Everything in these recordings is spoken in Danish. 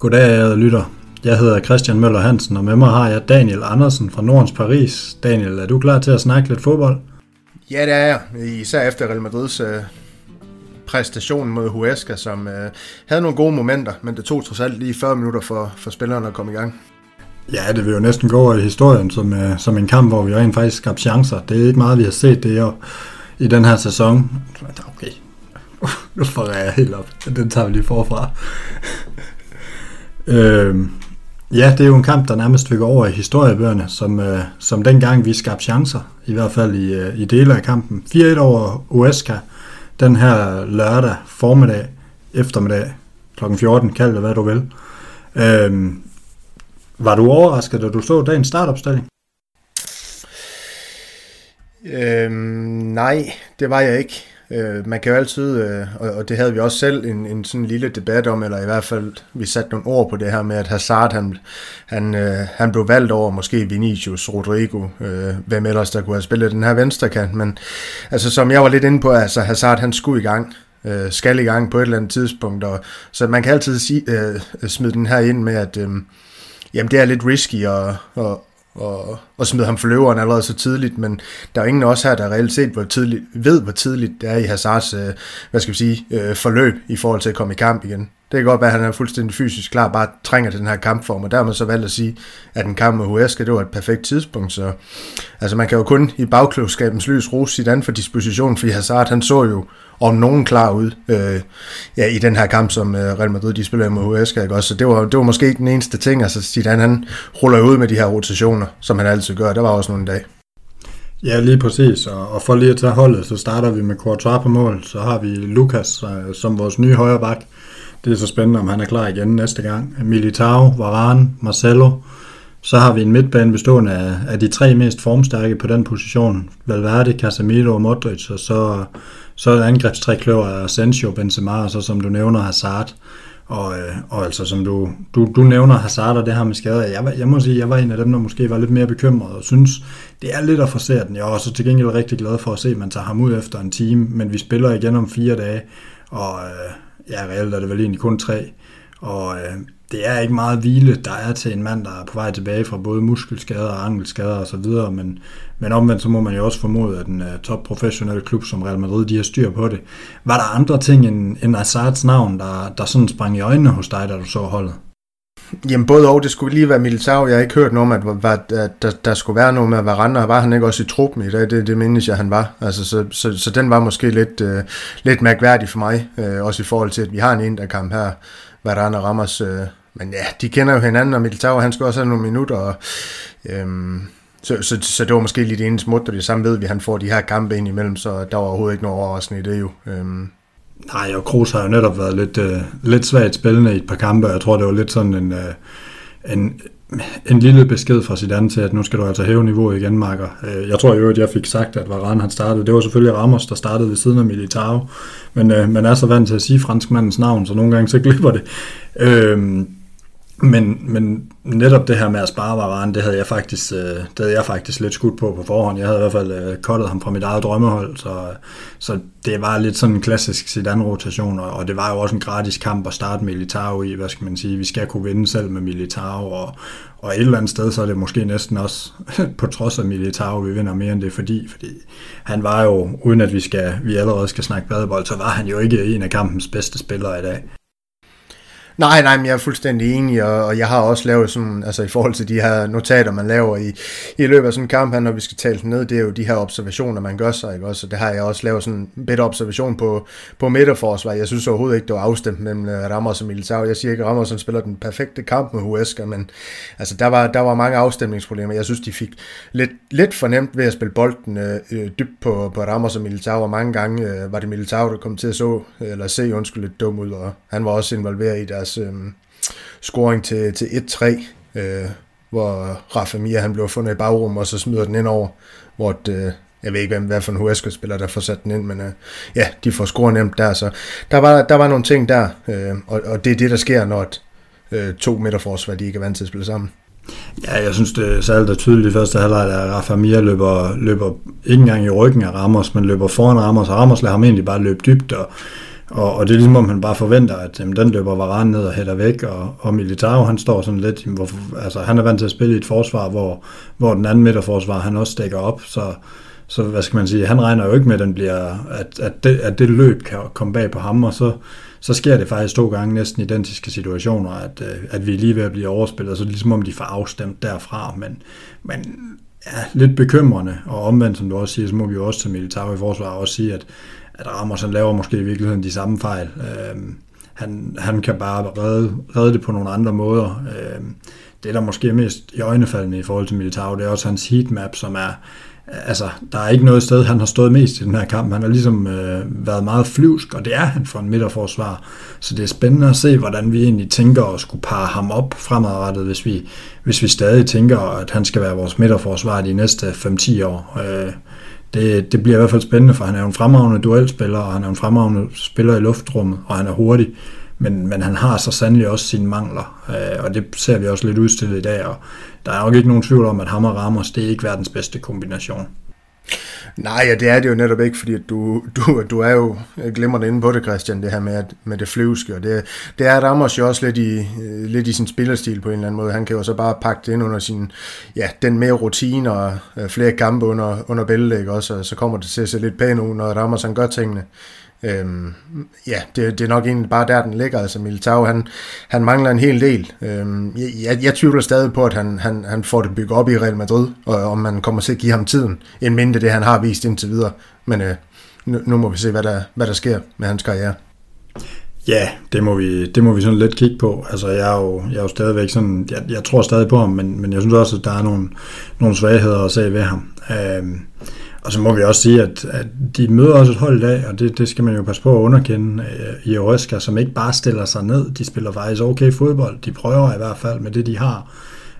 Goddag, ærede lytter. Jeg hedder Christian Møller Hansen, og med mig har jeg Daniel Andersen fra Nordens Paris. Daniel, er du klar til at snakke lidt fodbold? Ja, det er jeg. Især efter Real Madrids øh, præstation mod Huesca, som øh, havde nogle gode momenter, men det tog trods alt lige 40 minutter for, for spillerne at komme i gang. Ja, det vil jo næsten gå over i historien som, øh, som en kamp, hvor vi rent faktisk skabte chancer. Det er ikke meget, vi har set det jo i den her sæson. Okay, nu får jeg helt op. Den tager vi lige forfra. øh, ja, det er jo en kamp, der nærmest vil gå over i historiebøgerne, som, øh, som dengang vi skabte chancer, i hvert fald i, øh, i dele af kampen. 4-1 over Uesca, den her lørdag formiddag, eftermiddag, kl. 14, kald det hvad du vil. Øh, var du overrasket, da du så dagens startopstilling? Øhm, nej, det var jeg ikke. Øh, man kan jo altid, øh, og, og det havde vi også selv en, en sådan lille debat om, eller i hvert fald vi satte nogle ord på det her med, at Hazard han, han, øh, han blev valgt over måske Vinicius, Rodrigo, øh, hvem ellers der kunne have spillet den her venstre kant, men altså som jeg var lidt inde på, altså Hazard han skulle i gang, øh, skal i gang på et eller andet tidspunkt, og, så man kan altid sige, øh, smide den her ind med, at øh, jamen det er lidt risky at, at, og, og smide ham for løveren allerede så tidligt, men der er ingen også her, der reelt set hvor tidligt, ved, hvor tidligt det er i Hazards, øh, hvad skal vi sige, øh, forløb i forhold til at komme i kamp igen. Det kan godt være, at han er fuldstændig fysisk klar, bare trænger til den her kampform, og dermed så valgt at sige, at en kamp med Huesca, det var et perfekt tidspunkt, så altså man kan jo kun i bagklogskabens lys rose sit andet for disposition, fordi Hazard, han så jo om nogen klar ud øh, ja, i den her kamp, som øh, Real Madrid de spiller mod Huesca, ikke også? Så det var, det var måske ikke den eneste ting, altså Zidane han ruller ud med de her rotationer, som han altid gør, der var også nogle dage. Ja, lige præcis. Og, og for lige at tage holdet, så starter vi med Courtois på mål. Så har vi Lukas øh, som vores nye højre bak. Det er så spændende, om han er klar igen næste gang. Militao, Varane, Marcelo. Så har vi en midtbane bestående af, af de tre mest formstærke på den position. Valverde, Casemiro og Modric. Og så, så er angrebstrækløver er Asensio, Benzema, og så som du nævner Hazard. Og, øh, og altså som du, du, du nævner Hazard og det her med skader, jeg, jeg må sige, jeg var en af dem, der måske var lidt mere bekymret og synes, det er lidt at forsere den. Jeg er også til gengæld rigtig glad for at se, at man tager ham ud efter en time, men vi spiller igen om fire dage, og øh, ja, reelt er det vel egentlig kun tre. Og øh, det er ikke meget hvile, der er til en mand, der er på vej tilbage fra både muskelskader og ankelskader osv., men, men omvendt så må man jo også formode, at en uh, top professionel klub som Real Madrid, de har styr på det. Var der andre ting end, end Azards navn, der, der sådan sprang i øjnene hos dig, da du så holdet? Jamen både og, det skulle lige være Militao. Jeg har ikke hørt noget om, at, at, at der, der skulle være noget med Varane, var han ikke også i truppen i dag? Det, det mindes jeg, han var. Altså, så, så, så den var måske lidt, uh, lidt mærkværdig for mig, uh, også i forhold til, at vi har en kamp her, Varane og Ramos, uh, men ja, de kender jo hinanden, og Militao, han skal også have nogle minutter, og, øhm, så, så, så det var måske lige det ene smut, og det samme ved vi, han får de her kampe ind imellem, så der var overhovedet ikke noget overraskende i det jo. Øhm. Nej, og Kroos har jo netop været lidt, øh, lidt svagt spillende i et par kampe, og jeg tror, det var lidt sådan en, øh, en, en lille besked fra sit andet til, at nu skal du altså hæve niveauet igen, Marker. Øh, jeg tror jo, at jeg fik sagt, at Varane han startede. Det var selvfølgelig Ramos, der startede ved siden af Militao, men øh, man er så vant til at sige franskmandens navn, så nogle gange så glipper det. Øh, men, men netop det her med at spare Varane, det havde jeg faktisk, øh, det havde jeg faktisk lidt skudt på på forhånd. Jeg havde i hvert fald øh, kottet ham fra mit eget drømmehold, så, så det var lidt sådan en klassisk Zidane-rotation, og det var jo også en gratis kamp at starte Militao i, hvad skal man sige, vi skal kunne vinde selv med Militao, og, og et eller andet sted, så er det måske næsten også på trods af Militao, vi vinder mere end det, fordi, fordi han var jo, uden at vi, skal, vi allerede skal snakke badebold, så var han jo ikke en af kampens bedste spillere i dag. Nej, nej, men jeg er fuldstændig enig, og, og jeg har også lavet sådan, altså i forhold til de her notater, man laver i, i løbet af sådan en kamp her, når vi skal tale ned, det er jo de her observationer, man gør sig, ikke også? Og det har jeg også lavet sådan en bedre observation på, på midterforsvar. Jeg synes overhovedet ikke, det var afstemt mellem øh, Ramos og Militao. Jeg siger ikke, at Ramos spiller den perfekte kamp med Huesca, men altså, der, var, der var mange afstemningsproblemer. Jeg synes, de fik lidt, lidt fornemt ved at spille bolden øh, øh, dybt på, på Ramos og Militao, og mange gange øh, var det Militao, der kom til at så, eller se undskyld lidt dum ud, og han var også involveret i det deres øh, scoring til, til 1-3, øh, hvor Rafa Mia han blev fundet i bagrum, og så smider den ind over, hvor et, øh, jeg ved ikke, hvem, hvad for en Huesca-spiller, der får sat den ind, men øh, ja, de får scoret nemt der, så der var, der var nogle ting der, øh, og, og det er det, der sker, når et, øh, to midterforsvar, de ikke er vant til at spille sammen. Ja, jeg synes, det er særligt tydeligt i første halvleg, at Rafa Mia løber, løber ikke engang i ryggen af Ramos, men løber foran Ramos, og Ramos lader ham egentlig bare løbe dybt, og, og, og det er ligesom, om han bare forventer, at jamen, den løber Varane ned og hætter væk, og, og Militao, han står sådan lidt, jamen, hvorfor, altså han er vant til at spille i et forsvar, hvor, hvor den anden midterforsvar, han også stikker op, så, så hvad skal man sige, han regner jo ikke med, at, den bliver, at, at, det, at det løb kan komme bag på ham, og så, så sker det faktisk to gange næsten identiske situationer, at, øh, at vi er lige ved at blive overspillet, så det er ligesom om de får afstemt derfra, men, men ja, lidt bekymrende, og omvendt, som du også siger, så må vi jo også til Militao i forsvar også sige, at, at Ramos han laver måske i virkeligheden de samme fejl. Øh, han, han kan bare redde, redde det på nogle andre måder. Øh, det, der måske er mest i øjnefaldende i forhold til Militao, det er også hans heatmap, som er, altså, der er ikke noget sted, han har stået mest i den her kamp. Han har ligesom øh, været meget flyvsk, og det er han for en midterforsvar. Så det er spændende at se, hvordan vi egentlig tænker at skulle parre ham op fremadrettet, hvis vi, hvis vi stadig tænker, at han skal være vores midterforsvar de næste 5-10 år. Øh, det, det bliver i hvert fald spændende, for han er jo en fremragende duelspiller, og han er en fremragende spiller i luftrummet, og han er hurtig. Men, men han har så sandelig også sine mangler, øh, og det ser vi også lidt udstillet i dag, og der er nok ikke nogen tvivl om, at ham og Ramos, det er ikke verdens bedste kombination. Nej, ja, det er det jo netop ikke, fordi du, du, du er jo glimrende inde på det, Christian, det her med, at, med det flyvske, og det, det er Ramos jo også lidt i, øh, lidt i sin spillerstil på en eller anden måde. Han kan jo så bare pakke det ind under sin, ja, den mere rutine og øh, flere kampe under, under bæltet, også, og så kommer det til at se lidt pænt ud, når Ramos han gør tingene. Øhm, ja, det, det er nok egentlig bare der, den ligger. Altså Militao, han, han mangler en hel del. Øhm, jeg, jeg, tvivler stadig på, at han, han, han får det bygget op i Real Madrid, og om man kommer til at give ham tiden, end mindre det, han har vist indtil videre. Men øh, nu, nu må vi se, hvad der, hvad der sker med hans karriere. Ja, det må vi, det må vi sådan lidt kigge på. Altså, jeg er jo, jeg er jo stadigvæk sådan, jeg, jeg tror stadig på ham, men, men jeg synes også, at der er nogle, nogle svagheder at se ved ham. Øh, og så må vi også sige, at, at de møder også et hold i dag, og det, det skal man jo passe på at underkende øh, i Oreska, som ikke bare stiller sig ned. De spiller faktisk okay fodbold. De prøver i hvert fald med det, de har.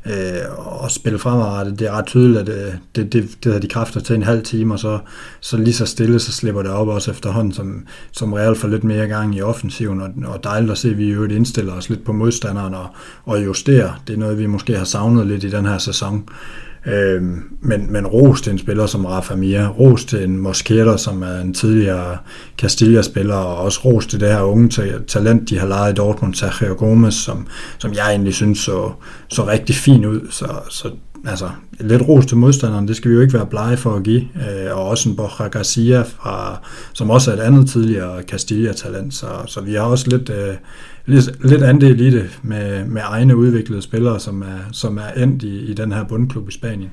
Øh, og spille fremadrettet. Det er ret tydeligt, at det, det, det, det har de kræfter til en halv time, og så, så lige så stille, så slipper det op også efterhånden, som, som Real får lidt mere gang i offensiven, og, og dejligt at se, at vi jo indstiller os lidt på modstanderen og, og justerer. Det er noget, vi måske har savnet lidt i den her sæson. Øh, Øh, men, men ros til en spiller som Rafa Mir, ros til en Mosquera, som er en tidligere Castilla-spiller, og også ros til det her unge talent, de har lejet i Dortmund, Sergio Gomez, som, som jeg egentlig synes så, så rigtig fint ud. Så, så altså, lidt ros til modstanderen, det skal vi jo ikke være blege for at give. Øh, og også en Borja Garcia, fra, som også er et andet tidligere Castilla-talent. Så, så vi har også lidt, øh, lidt, lidt andel i det med, med egne udviklede spillere, som er, som er endt i, i den her bundklub i Spanien.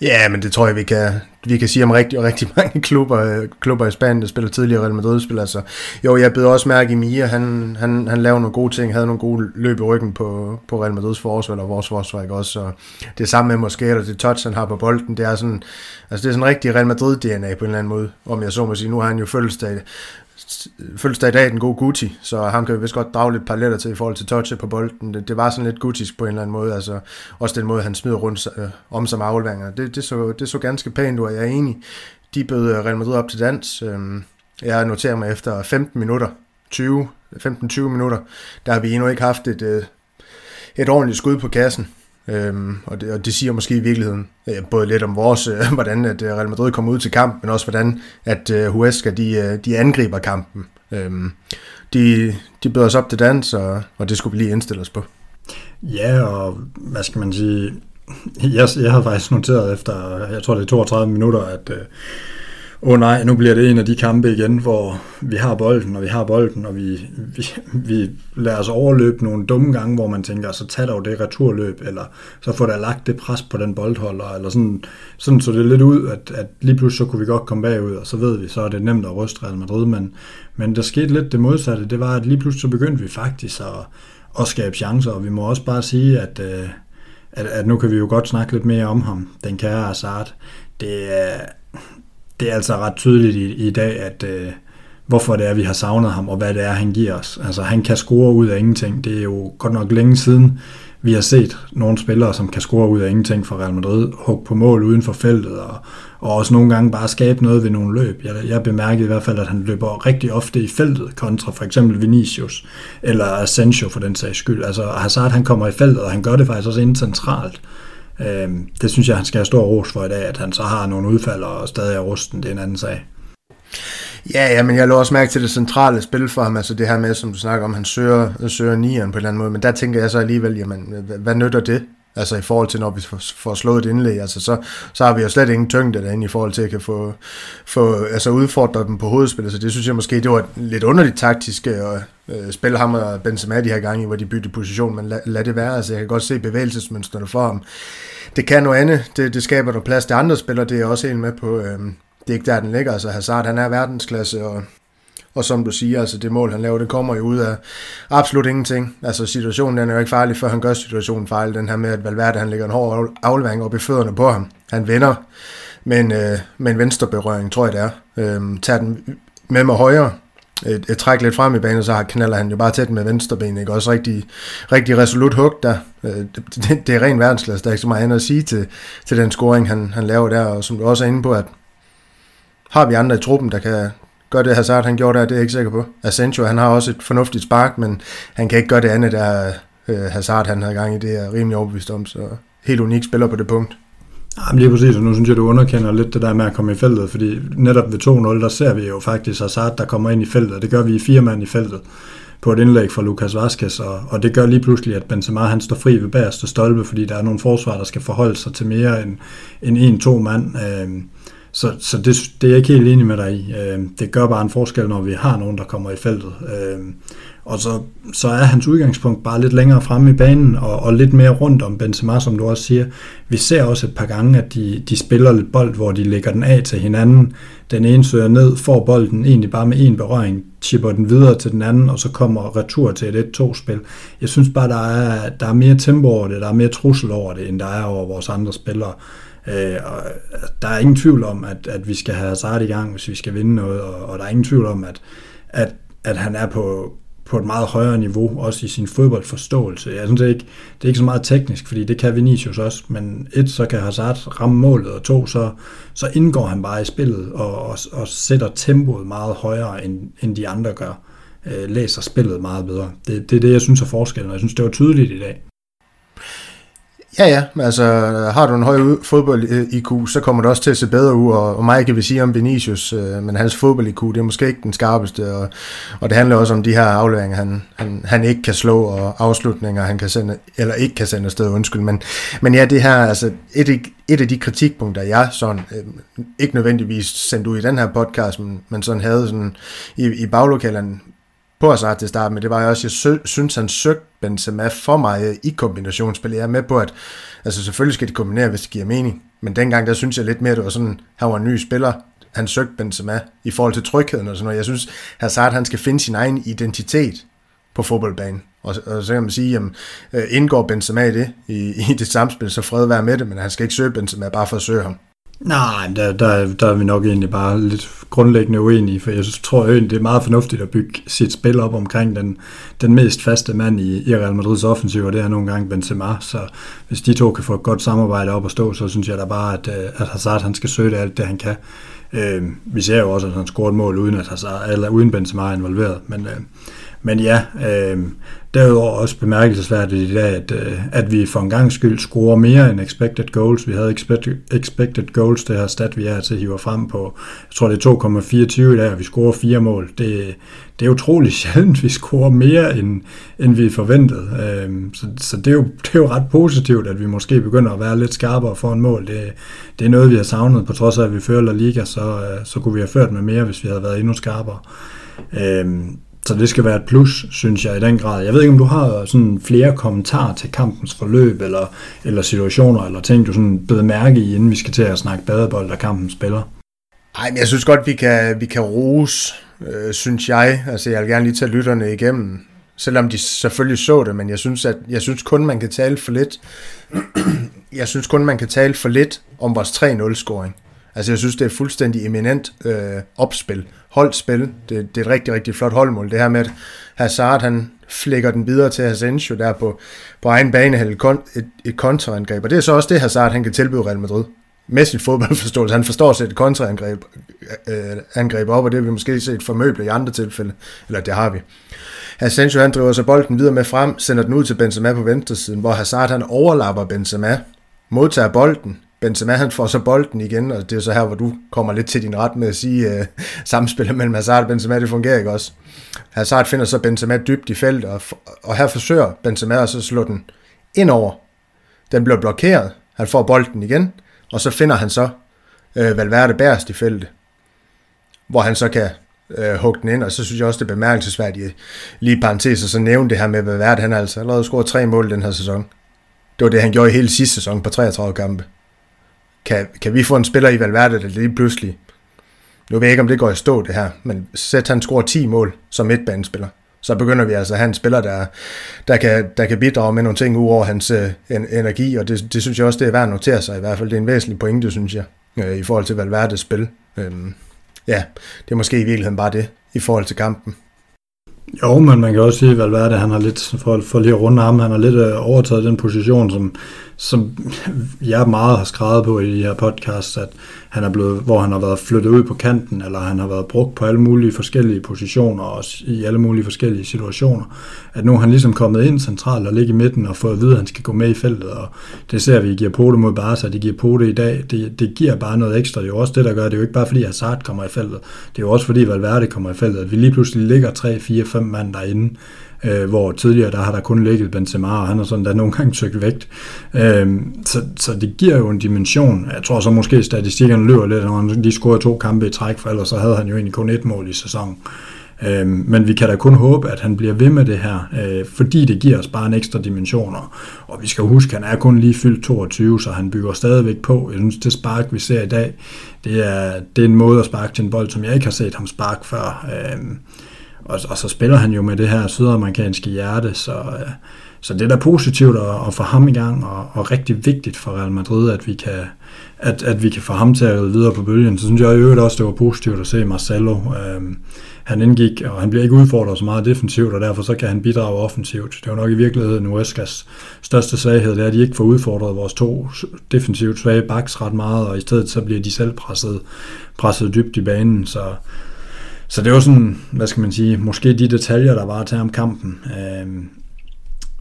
Ja, men det tror jeg, vi kan, vi kan sige om rigtig, rigtig mange klubber, klubber i Spanien, der spiller tidligere Real Madrid. Spiller, Altså, jo, jeg beder også mærke i Mia, han, han, han lavede nogle gode ting, havde nogle gode løb i ryggen på, på Real Madrids forsvar, eller vores forsvar, ikke også? Og det samme med måske, og det touch, han har på bolden, det er sådan, altså det er sådan rigtig Real Madrid-DNA på en eller anden måde, om jeg så må sige. Nu har han jo fødselsdag fødselsdag i dag den gode Gucci, så ham kan vi vist godt drage lidt paralleller til i forhold til touchet på bolden. Det, det var sådan lidt Gucci's på en eller anden måde, altså også den måde, han smider rundt øh, om som afleveringer. Det, det, så, det så ganske pænt ud, og jeg er enig. De bød øh, Real Madrid op til dans. Øh, jeg noterer mig efter 15 minutter, 20, 15-20 minutter, der har vi endnu ikke haft et, øh, et ordentligt skud på kassen. Øhm, og, det, og det siger måske i virkeligheden øh, både lidt om vores, øh, hvordan at øh, Real Madrid kommer ud til kamp, men også hvordan at øh, Huesca de, øh, de angriber kampen. Øhm, de, de bøder os op til dans, og, og det skulle vi lige indstille os på. Ja, og hvad skal man sige, jeg, jeg har faktisk noteret efter, jeg tror det er 32 minutter, at øh, åh oh nej, nu bliver det en af de kampe igen, hvor vi har bolden, og vi har bolden, og vi, vi, vi lader os overløbe nogle dumme gange, hvor man tænker, så tag dog det returløb, eller så får der lagt det pres på den boldholder, eller sådan, sådan så det lidt ud, at, at lige pludselig så kunne vi godt komme bagud, og så ved vi, så er det nemt at ryste Real Madrid, men, men der skete lidt det modsatte, det var, at lige pludselig så begyndte vi faktisk at, at skabe chancer, og vi må også bare sige, at, øh, at, at nu kan vi jo godt snakke lidt mere om ham, den kære Hazard. Det er, det er altså ret tydeligt i, i dag, at øh, hvorfor det er, vi har savnet ham, og hvad det er, han giver os. Altså, han kan score ud af ingenting. Det er jo godt nok længe siden, vi har set nogle spillere, som kan score ud af ingenting for Real Madrid, hugge på mål uden for feltet, og, og også nogle gange bare skabe noget ved nogle løb. Jeg, jeg bemærkede i hvert fald, at han løber rigtig ofte i feltet, kontra for eksempel Vinicius, eller Asensio for den sags skyld. Altså Hazard, han kommer i feltet, og han gør det faktisk også inden centralt. Øh, det synes jeg, han skal have stor ros for i dag, at han så har nogle udfald og stadig er rusten, det er en anden sag. Ja, ja, men jeg lå også mærke til det centrale spil for ham, altså det her med, som du snakker om, han søger, søger nieren på en eller anden måde, men der tænker jeg så alligevel, jamen, hvad nytter det? Altså i forhold til, når vi får, slået et indlæg, altså så, så har vi jo slet ingen tyngde derinde i forhold til at kan få, få altså udfordre dem på hovedspil. så det synes jeg måske, det var lidt underligt taktisk og øh, spille ham og Benzema de her gange, hvor de bytter position, men lad, lad det være, altså jeg kan godt se bevægelsesmønstrene for ham. Det kan noget andet, det, det skaber der plads til andre spillere, det er jeg også helt med på, øh, det er ikke der, den ligger. Altså Hazard, han er verdensklasse, og, og som du siger, altså det mål, han laver, det kommer jo ud af absolut ingenting. Altså situationen den er jo ikke farlig, før han gør situationen farlig. Den her med, at Valverde han lægger en hård aflevering op i fødderne på ham. Han vender men øh, med en venstre berøring, tror jeg det er. Øh, tager den med med højre, et, et træk lidt frem i banen, så knaller han jo bare tæt med venstre ben, ikke? Også rigtig, rigtig resolut hug der. Øh, det, det, det, er ren verdensklasse, der er ikke så meget andet at sige til, til den scoring, han, han laver der, og som du også er inde på, at har vi andre i truppen, der kan gøre det, Hazard han gjorde der, det er jeg ikke sikker på. Asensio, han har også et fornuftigt spark, men han kan ikke gøre det andet, der øh, Hazard han havde gang i, det er rimelig overbevist om, så helt unik spiller på det punkt. Jamen lige præcis, og nu synes jeg, du underkender lidt det der med at komme i feltet, fordi netop ved 2-0, der ser vi jo faktisk Hazard, der kommer ind i feltet, og det gør vi i fire mand i feltet på et indlæg fra Lucas Vazquez, og, og det gør lige pludselig, at Benzema han står fri ved bagerste stolpe, fordi der er nogle forsvar, der skal forholde sig til mere end, end en-to mand. Øh, så, så det, det er jeg ikke helt enig med dig i. Øh, det gør bare en forskel, når vi har nogen, der kommer i feltet. Øh, og så, så er hans udgangspunkt bare lidt længere fremme i banen, og, og lidt mere rundt om Benzema, som du også siger. Vi ser også et par gange, at de, de spiller lidt bold, hvor de lægger den af til hinanden. Den ene søger ned, får bolden egentlig bare med en berøring, chipper den videre til den anden, og så kommer retur til et 1-2-spil. Jeg synes bare, der er, der er mere tempo over det, der er mere trussel over det, end der er over vores andre spillere. Øh, og altså, der er ingen tvivl om, at, at vi skal have Hazard i gang, hvis vi skal vinde noget, og, og der er ingen tvivl om, at, at, at han er på, på et meget højere niveau, også i sin fodboldforståelse. Jeg synes ikke, det er ikke så meget teknisk, fordi det kan Vinicius også, men et, så kan Hazard ramme målet, og to, så, så indgår han bare i spillet og, og, og sætter tempoet meget højere, end, end de andre gør. Øh, læser spillet meget bedre. Det, det er det, jeg synes er forskellen, og jeg synes, det var tydeligt i dag. Ja, ja. Altså, har du en høj fodbold-IQ, øh, så kommer det også til at se bedre ud, og, Mike vil kan vi sige om Vinicius, øh, men hans fodbold-IQ, det er måske ikke den skarpeste, og, og det handler også om de her afleveringer, han, han, han ikke kan slå, og afslutninger, han kan sende, eller ikke kan sende afsted, undskyld, men, men ja, det her, altså, et, et af de kritikpunkter, jeg sådan, øh, ikke nødvendigvis sendt ud i den her podcast, men, men sådan havde sådan i, i baglokalerne, på Hazard til start, men det var jeg også, jeg synes, han søgte Benzema for meget i kombinationsspil. Jeg er med på, at altså selvfølgelig skal de kombinere, hvis det giver mening, men dengang, der synes jeg lidt mere, at det var sådan, han var en ny spiller, han søgte Benzema i forhold til trygheden og sådan noget. Jeg synes, Hazard, han skal finde sin egen identitet på fodboldbanen. Og, og så kan man sige, jamen, øh, indgår Benzema i det, i, i det samspil, så fred være med det, men han skal ikke søge Benzema bare for at søge ham. Nej, der, der, der er vi nok egentlig bare lidt grundlæggende uenige, for jeg tror egentlig, det er meget fornuftigt at bygge sit spil op omkring den, den mest faste mand i, i Real Madrids offensiv, og det er nogle gange Benzema, så hvis de to kan få et godt samarbejde op at stå, så synes jeg da bare, at, øh, at Hazard han skal søge det alt det, han kan. Øh, vi ser jo også, at han scorer et mål uden, at Hazard, eller uden Benzema er involveret, men, øh, men ja, øh, derudover også bemærkelsesværdigt i dag, at, øh, at vi for en gang skyld scorer mere end expected goals. Vi havde expected, expected goals, det her stat, vi er til hiver frem på, jeg tror det er 2,24 i dag, og vi scorer fire mål. Det, det er utroligt sjældent, vi scorer mere, end, end vi forventede. Øhm, så så det, er jo, det er jo ret positivt, at vi måske begynder at være lidt skarpere for en mål. Det, det er noget, vi har savnet, på trods af, at vi fører La Liga, så, øh, så kunne vi have ført med mere, hvis vi havde været endnu skarpere. Øh, så det skal være et plus, synes jeg i den grad. Jeg ved ikke, om du har sådan flere kommentarer til kampens forløb, eller, eller situationer, eller ting, du sådan bedt mærke i, inden vi skal til at snakke badebold, og kampen spiller. Nej, men jeg synes godt, vi kan, vi kan rose, øh, synes jeg. Altså, jeg vil gerne lige tage lytterne igennem, selvom de selvfølgelig så det, men jeg synes, at, jeg synes kun, man kan tale for lidt. jeg synes kun, man kan tale for lidt om vores 3-0-scoring. Altså jeg synes, det er fuldstændig eminent øh, opspil, holdspil. Det, det er et rigtig, rigtig flot holdmål. Det her med, at Hazard han flækker den videre til Asensio der på, på egen bane, et, et, kontraangreb. Og det er så også det, Hazard han kan tilbyde Real Madrid med sin fodboldforståelse. Han forstår sig sætte kontraangreb øh, angreb op, og det har vi måske set formøble i andre tilfælde. Eller det har vi. Asensio han driver så bolden videre med frem, sender den ud til Benzema på venstresiden, hvor Hazard han overlapper Benzema, modtager bolden, Benzema han får så bolden igen, og det er så her, hvor du kommer lidt til din ret med at sige, øh, samspillet mellem Hazard og Benzema, det fungerer ikke også. Hazard finder så Benzema dybt i feltet, og, og her forsøger Benzema at så slå den ind over. Den bliver blokeret, han får bolden igen, og så finder han så øh, Valverde bærest i feltet, hvor han så kan øh, hugge den ind, og så synes jeg også, det er bemærkelsesværdigt øh, lige parentes, og så nævne det her med Valverde, han har altså allerede scoret tre mål den her sæson. Det var det, han gjorde i hele sidste sæson på 33 kampe. Kan, kan vi få en spiller i Valverde, der lige pludselig, nu ved jeg ikke, om det går i stå det her, men sæt han scorer 10 mål som midtbanespiller, så begynder vi altså at have en spiller, der, der, kan, der kan bidrage med nogle ting ud over hans øh, energi, og det, det synes jeg også, det er værd at notere sig i hvert fald. Det er en væsentlig pointe, synes jeg, øh, i forhold til Valverdes spil. Øhm, ja, det er måske i virkeligheden bare det, i forhold til kampen. Jo, men man kan også sige, at Valverde, han har lidt, for, for lige at runde ham, han har lidt øh, overtaget den position, som, som jeg meget har skrevet på i de her podcasts, at han er blevet, hvor han har været flyttet ud på kanten, eller han har været brugt på alle mulige forskellige positioner, og i alle mulige forskellige situationer. At nu er han ligesom kommet ind centralt og ligger i midten og fået at vide, at han skal gå med i feltet, og det ser vi, i Giapote mod Barca, det giver Pote i dag, det, det giver bare noget ekstra. Det er jo også det, der gør, det er jo ikke bare fordi Hazard kommer i feltet, det er jo også fordi Valverde kommer i feltet, at vi lige pludselig ligger 3, 4, fem mand derinde, øh, hvor tidligere der har der kun ligget Benzema, og han har sådan der nogle gange søgt vægt. Øh, så, så det giver jo en dimension. Jeg tror så måske statistikkerne løber lidt, når han lige scorede to kampe i træk, for ellers så havde han jo egentlig kun et mål i sæsonen. Øh, men vi kan da kun håbe, at han bliver ved med det her, øh, fordi det giver os bare en ekstra dimension. Og vi skal huske, at han er kun lige fyldt 22, så han bygger stadigvæk på. Jeg synes, det spark, vi ser i dag, det er, det er en måde at sparke til en bold, som jeg ikke har set ham sparke før. Øh, og, og så spiller han jo med det her sydamerikanske hjerte, så, øh, så det er da positivt at, at få ham i gang, og, og rigtig vigtigt for Real Madrid, at vi kan, at, at vi kan få ham til at ride videre på bølgen. Så synes jeg i øvrigt også, det var positivt at se Marcelo. Øhm, han indgik, og han bliver ikke udfordret så meget defensivt, og derfor så kan han bidrage offensivt. Det var nok i virkeligheden Uescas største svaghed, det er, at de ikke får udfordret vores to defensivt svage backs ret meget, og i stedet så bliver de selv presset, presset dybt i banen, så så det var sådan, hvad skal man sige, måske de detaljer, der var til om kampen. Øh,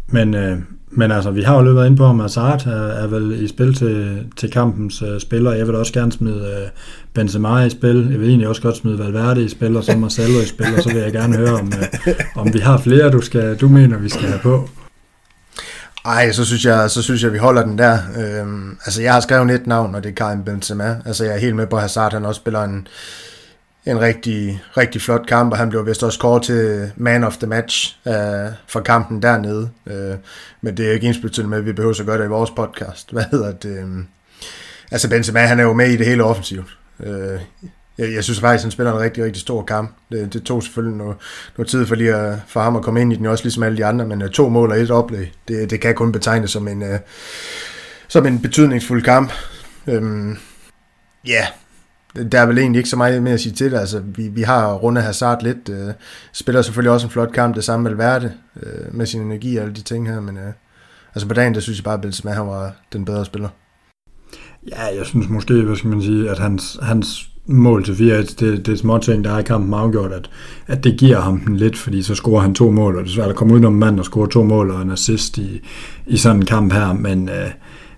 men, øh, men altså, vi har jo lige været inde på, at Hazard er, er vel i spil til, til kampens øh, spiller. Jeg vil også gerne smide øh, Benzema i spil. Jeg vil egentlig også godt smide Valverde i spil, og så Marcelo i spil, og så vil jeg gerne høre, om, øh, om vi har flere, du, skal, du mener, vi skal have på. Ej, så synes jeg, så synes jeg, vi holder den der. Øhm, altså, jeg har skrevet et navn, og det er Karim Benzema. Altså, jeg er helt med på, Hazard, han også spiller en, en rigtig, rigtig flot kamp, og han blev vist også kåret til man of the match øh, for kampen dernede. Øh, men det er ikke ensbetydende med, at vi behøver at gøre det i vores podcast. Hvad hedder det? Um, altså Benzema, han er jo med i det hele offensivt. Øh, jeg, jeg synes faktisk, han spiller en rigtig, rigtig stor kamp. Det, det tog selvfølgelig noget, noget tid for, lige at, for ham at komme ind i den, også ligesom alle de andre, men uh, to mål og et oplæg, det, det kan kun betegnes som en, uh, som en betydningsfuld kamp. Um, Ja, yeah, der er vel egentlig ikke så meget mere at sige til det. Altså, vi, vi har rundet Hazard lidt. Øh, spiller selvfølgelig også en flot kamp, det samme med Valverde, øh, med sin energi og alle de ting her, men øh, altså på dagen, der synes jeg bare, at Benzema han var den bedre spiller. Ja, jeg synes måske, hvad skal man sige, at hans, hans mål til 4 det, det er små ting, der er i kampen afgjort, at, at det giver ham den lidt, fordi så scorer han to mål, og det er svært at komme ud om mand og score to mål og en assist i, i sådan en kamp her, men øh,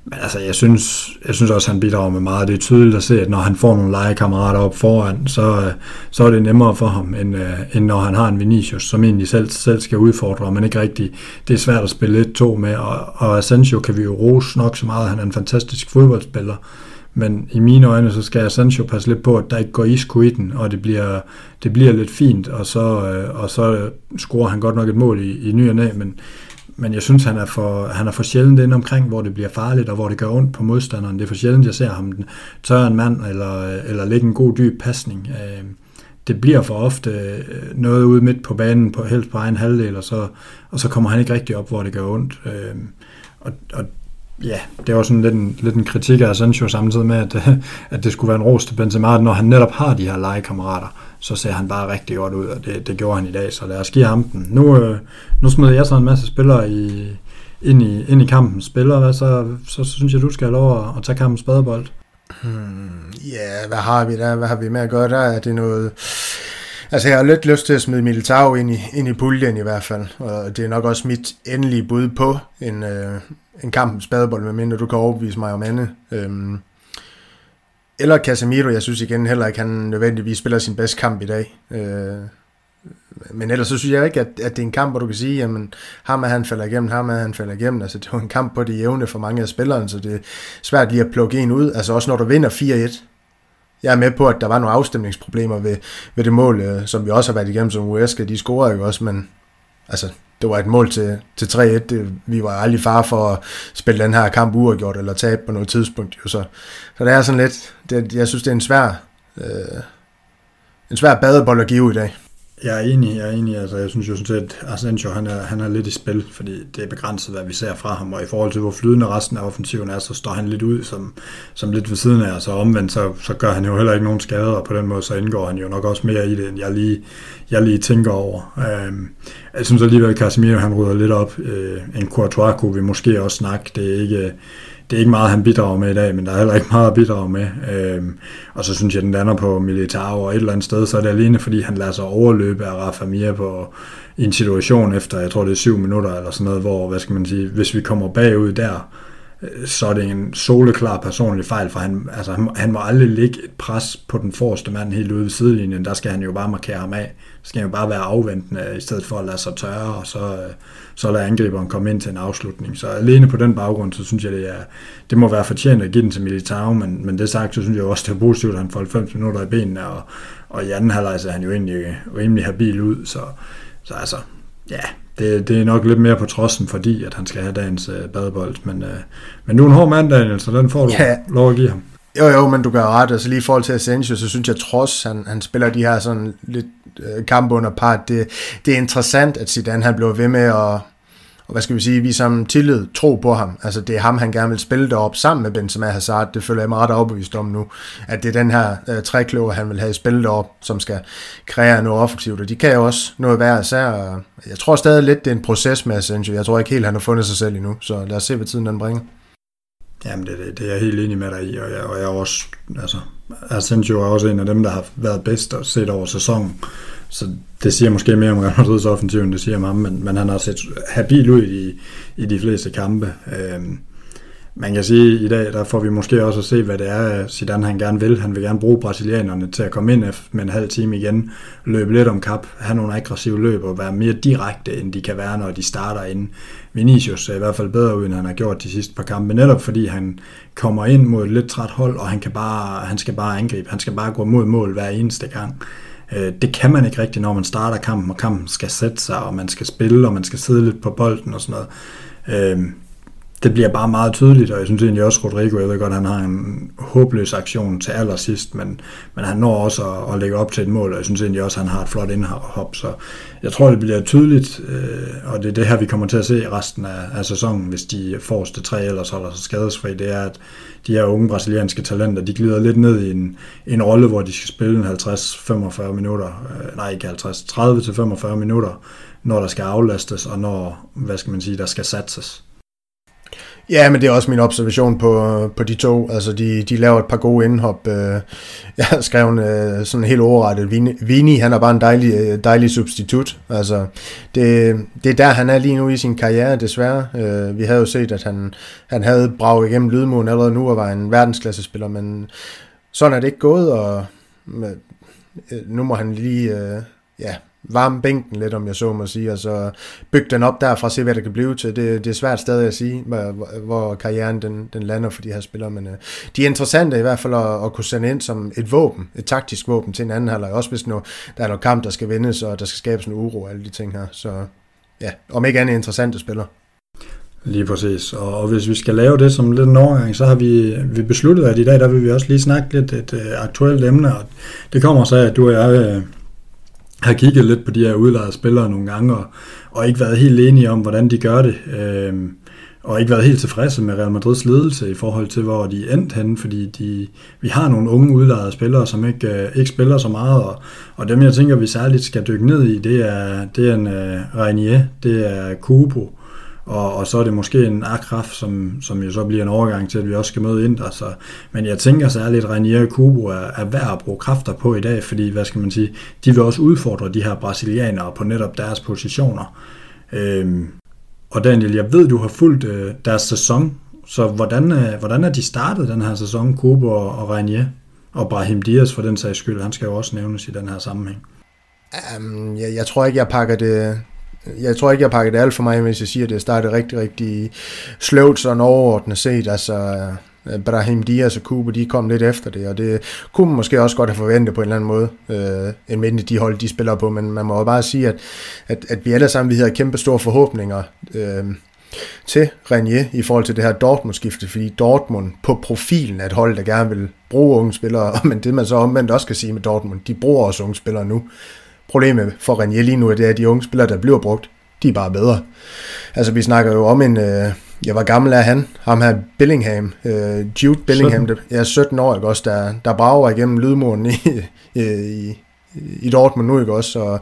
men altså, jeg synes, jeg synes også, at han bidrager med meget. Det er tydeligt at se, at når han får nogle legekammerater op foran, så, øh, så er det nemmere for ham, end, øh, end når han har en Vinicius, som egentlig selv, selv skal udfordre, men ikke rigtigt. Det er svært at spille lidt to med, og, og Asensio kan vi jo rose nok så meget. Han er en fantastisk fodboldspiller. Men i mine øjne, så skal Asensio passe lidt på, at der ikke går isku i den, og det bliver, det bliver lidt fint, og så, øh, og så scorer han godt nok et mål i, i ny og næ, men, men jeg synes, han er for, han er for sjældent inde omkring, hvor det bliver farligt, og hvor det gør ondt på modstanderen. Det er for sjældent, jeg ser ham tørre en mand, eller, eller lægge en god dyb pasning. Øh, det bliver for ofte øh, noget ude midt på banen, på helst på egen halvdel, og så, og så kommer han ikke rigtig op, hvor det gør ondt. Øh, og, og ja, det er også sådan lidt en, lidt en kritik af Asensio samtidig med, at, at det skulle være en ros til Benzema, når han netop har de her legekammerater, så ser han bare rigtig godt ud, og det, det gjorde han i dag, så lad os give ham den. Nu, øh, nu smider jeg så en masse spillere i, ind, i, ind i kampen. Spiller, hvad, så, så, så synes jeg, du skal have lov at, at tage kampens Ja, Hmm, ja, yeah, hvad har vi der? Hvad har vi med at gøre der? Er det noget... Altså, jeg har lidt lyst til at smide Militao ind i, ind i puljen i hvert fald, og det er nok også mit endelige bud på en, øh, en kamp spadebold, medmindre du kan overbevise mig om andet. Øhm, eller Casemiro, jeg synes igen heller ikke, han nødvendigvis spiller sin bedste kamp i dag. Øh, men ellers så synes jeg ikke, at, at det er en kamp, hvor du kan sige, jamen, ham er han falder igennem, ham er han falder igennem. Altså, det var en kamp på det jævne for mange af spillerne, så det er svært lige at plukke en ud. Altså, også når du vinder 4-1. Jeg er med på, at der var nogle afstemningsproblemer ved, ved det mål, øh, som vi også har været igennem som USK, De scorede jo også, men altså, det var et mål til, til 3-1. Det, vi var aldrig far for at spille den her kamp uafgjort eller tabe på noget tidspunkt. Jo. Så, så det er sådan lidt, det, jeg synes, det er en svær, øh, en svær badebold at give i dag. Jeg er enig, jeg er enig. Altså, jeg synes jo sådan set, at Asensio, han er, han er lidt i spil, fordi det er begrænset, hvad vi ser fra ham, og i forhold til, hvor flydende resten af offensiven er, så står han lidt ud som, som lidt ved siden af, og så omvendt, så, så gør han jo heller ikke nogen skader, og på den måde, så indgår han jo nok også mere i det, end jeg lige, jeg lige tænker over. Øhm, jeg synes alligevel, at Casemiro, han rydder lidt op. Øh, en Courtois kunne vi måske også snakke, det er ikke det er ikke meget, han bidrager med i dag, men der er heller ikke meget at bidrage med. Øhm, og så synes jeg, den lander på Militao, og et eller andet sted, så er det alene, fordi han lader sig overløbe af Rafa Mir på, i en situation efter, jeg tror det er syv minutter eller sådan noget, hvor, hvad skal man sige, hvis vi kommer bagud der, øh, Øh, så er det en soleklar personlig fejl, for han, altså, han, han må aldrig ligge et pres på den forreste mand helt ude ved sidelinjen, der skal han jo bare markere ham af. Skal jo bare være afventende, i stedet for at lade sig tørre, og så, øh, så lade angriberen komme ind til en afslutning. Så alene på den baggrund, så synes jeg, det, er, det må være fortjent at give den til Militao, men, men det sagt, så synes jeg også, det er positivt, at han får 90 minutter i benene, og, og i anden halvleg ser han jo egentlig rimelig habil ud, så, så altså, ja, det, det er nok lidt mere på trodsen, fordi at han skal have dagens øh, badebold, men, øh, men nu er en hård mand, Daniel, så den får du ja. lov at give ham. Jo, jo, men du gør ret. Altså lige i forhold til Asensio, så synes jeg trods, han, han spiller de her sådan lidt øh, kampe under part. Det, det er interessant, at Zidane han blev ved med at, og hvad skal vi sige, vise ham tillid, tro på ham. Altså det er ham, han gerne vil spille derop sammen med Benzema Hazard. Det føler jeg mig ret overbevist om nu, at det er den her øh, trækløver, han vil have spillet derop, som skal kreere noget offensivt. Og de kan jo også noget værre især. Øh, jeg tror stadig lidt, det er en proces med Asensio. Jeg tror ikke helt, han har fundet sig selv endnu. Så lad os se, hvad tiden den bringer. Jamen, det, det, det er jeg helt enig med dig i, og jeg, og jeg er også, altså, Asensio er også en af dem, der har været bedst set over sæsonen. Så det siger måske mere om Real Madrid's offensiv, end det siger om ham, men, men han har set habil ud i, i de fleste kampe. Øhm, man kan sige, at i dag der får vi måske også at se, hvad det er, Zidane han gerne vil. Han vil gerne bruge brasilianerne til at komme ind med en halv time igen, løbe lidt om kap, have nogle aggressive løb og være mere direkte, end de kan være, når de starter ind. Vinicius ser i hvert fald bedre ud, end han har gjort de sidste par kampe, netop fordi han kommer ind mod et lidt træt hold, og han, kan bare, han skal bare angribe. Han skal bare gå mod mål hver eneste gang. Øh, det kan man ikke rigtigt, når man starter kampen, og kampen skal sætte sig, og man skal spille, og man skal sidde lidt på bolden og sådan noget. Øh, det bliver bare meget tydeligt, og jeg synes egentlig også, Rodrigo, jeg ved godt, han har en håbløs aktion til allersidst, men, men han når også at, at lægge op til et mål, og jeg synes egentlig også, at han har et flot indhop, så jeg tror, det bliver tydeligt, øh, og det er det her, vi kommer til at se resten af, af sæsonen, hvis de forreste tre ellers holder sig skadesfri, det er, at de her unge brasilianske talenter, de glider lidt ned i en, en rolle, hvor de skal spille en 50-45 minutter, øh, nej ikke 50, 30-45 minutter, når der skal aflastes, og når, hvad skal man sige, der skal satses. Ja, men det er også min observation på, på de to. Altså, de, de laver et par gode indhop. Øh, jeg har skrevet øh, sådan helt overrettet. Vini, Vini, han er bare en dejlig, øh, dejlig substitut. Altså, det, det er der, han er lige nu i sin karriere, desværre. Vi havde jo set, at han, han havde braget igennem lydmålen allerede nu og var en verdensklassespiller, men sådan er det ikke gået, og nu må han lige ja, varme bænken lidt, om jeg så må sige, og så bygge den op derfra, se hvad det kan blive til. Det, det er svært stadig at sige, hvor, hvor karrieren den, den lander for de her spillere, men uh, de er interessante i hvert fald at, at kunne sende ind som et våben, et taktisk våben til en anden halvleg, også hvis nu, der er noget kamp, der skal vindes, og der skal skabes en uro og alle de ting her. Så ja, om ikke andet interessante spillere. Lige præcis. Og, og hvis vi skal lave det som lidt en overgang, så har vi, vi besluttet, at i dag der vil vi også lige snakke lidt et øh, aktuelt emne, og det kommer så af, at du og jeg øh, har kigget lidt på de her udlejede spillere nogle gange, og, og ikke været helt enige om, hvordan de gør det. Øhm, og ikke været helt tilfredse med Real Madrids ledelse i forhold til, hvor de endte henne, fordi de, vi har nogle unge udlejede spillere, som ikke, øh, ikke spiller så meget, og, og dem jeg tænker, vi særligt skal dykke ned i, det er, det er en øh, uh, Reinier, det er Kubo, og, og så er det måske en Akraf, som, som jo så bliver en overgang til, at vi også skal møde Inter. Så, men jeg tænker særligt, at Renier og Kubo er, er værd at bruge kræfter på i dag, fordi, hvad skal man sige, de vil også udfordre de her brasilianere på netop deres positioner. Øhm, og Daniel, jeg ved, du har fulgt øh, deres sæson, så hvordan, øh, hvordan er de startet den her sæson, Kubo og, og Renier? Og Brahim Dias for den sags skyld, han skal jo også nævnes i den her sammenhæng. Um, jeg, jeg tror ikke, jeg pakker det, jeg tror ikke, jeg pakker det alt for mig, hvis jeg siger, at det startede rigtig, rigtig sløvt sådan overordnet set. Altså, øh, Brahim Diaz og Kuba, de kom lidt efter det, og det kunne man måske også godt have forventet på en eller anden måde, øh, end mindre de hold, de spiller på, men man må jo bare sige, at, at, at vi alle sammen vi havde kæmpe store forhåbninger øh, til Renier i forhold til det her Dortmund-skifte, fordi Dortmund på profilen er et hold, der gerne vil bruge unge spillere, men det man så omvendt også kan sige med Dortmund, de bruger også unge spillere nu. Problemet for Renier lige nu, det er, at de unge spillere, der bliver brugt, de er bare bedre. Altså, vi snakker jo om en... Øh, jeg var gammel af han, ham her Billingham, øh, Jude Billingham, 17. jeg er 17 år, ikke også, der, der brager igennem lydmuren i, i, i Dortmund nu, ikke også, og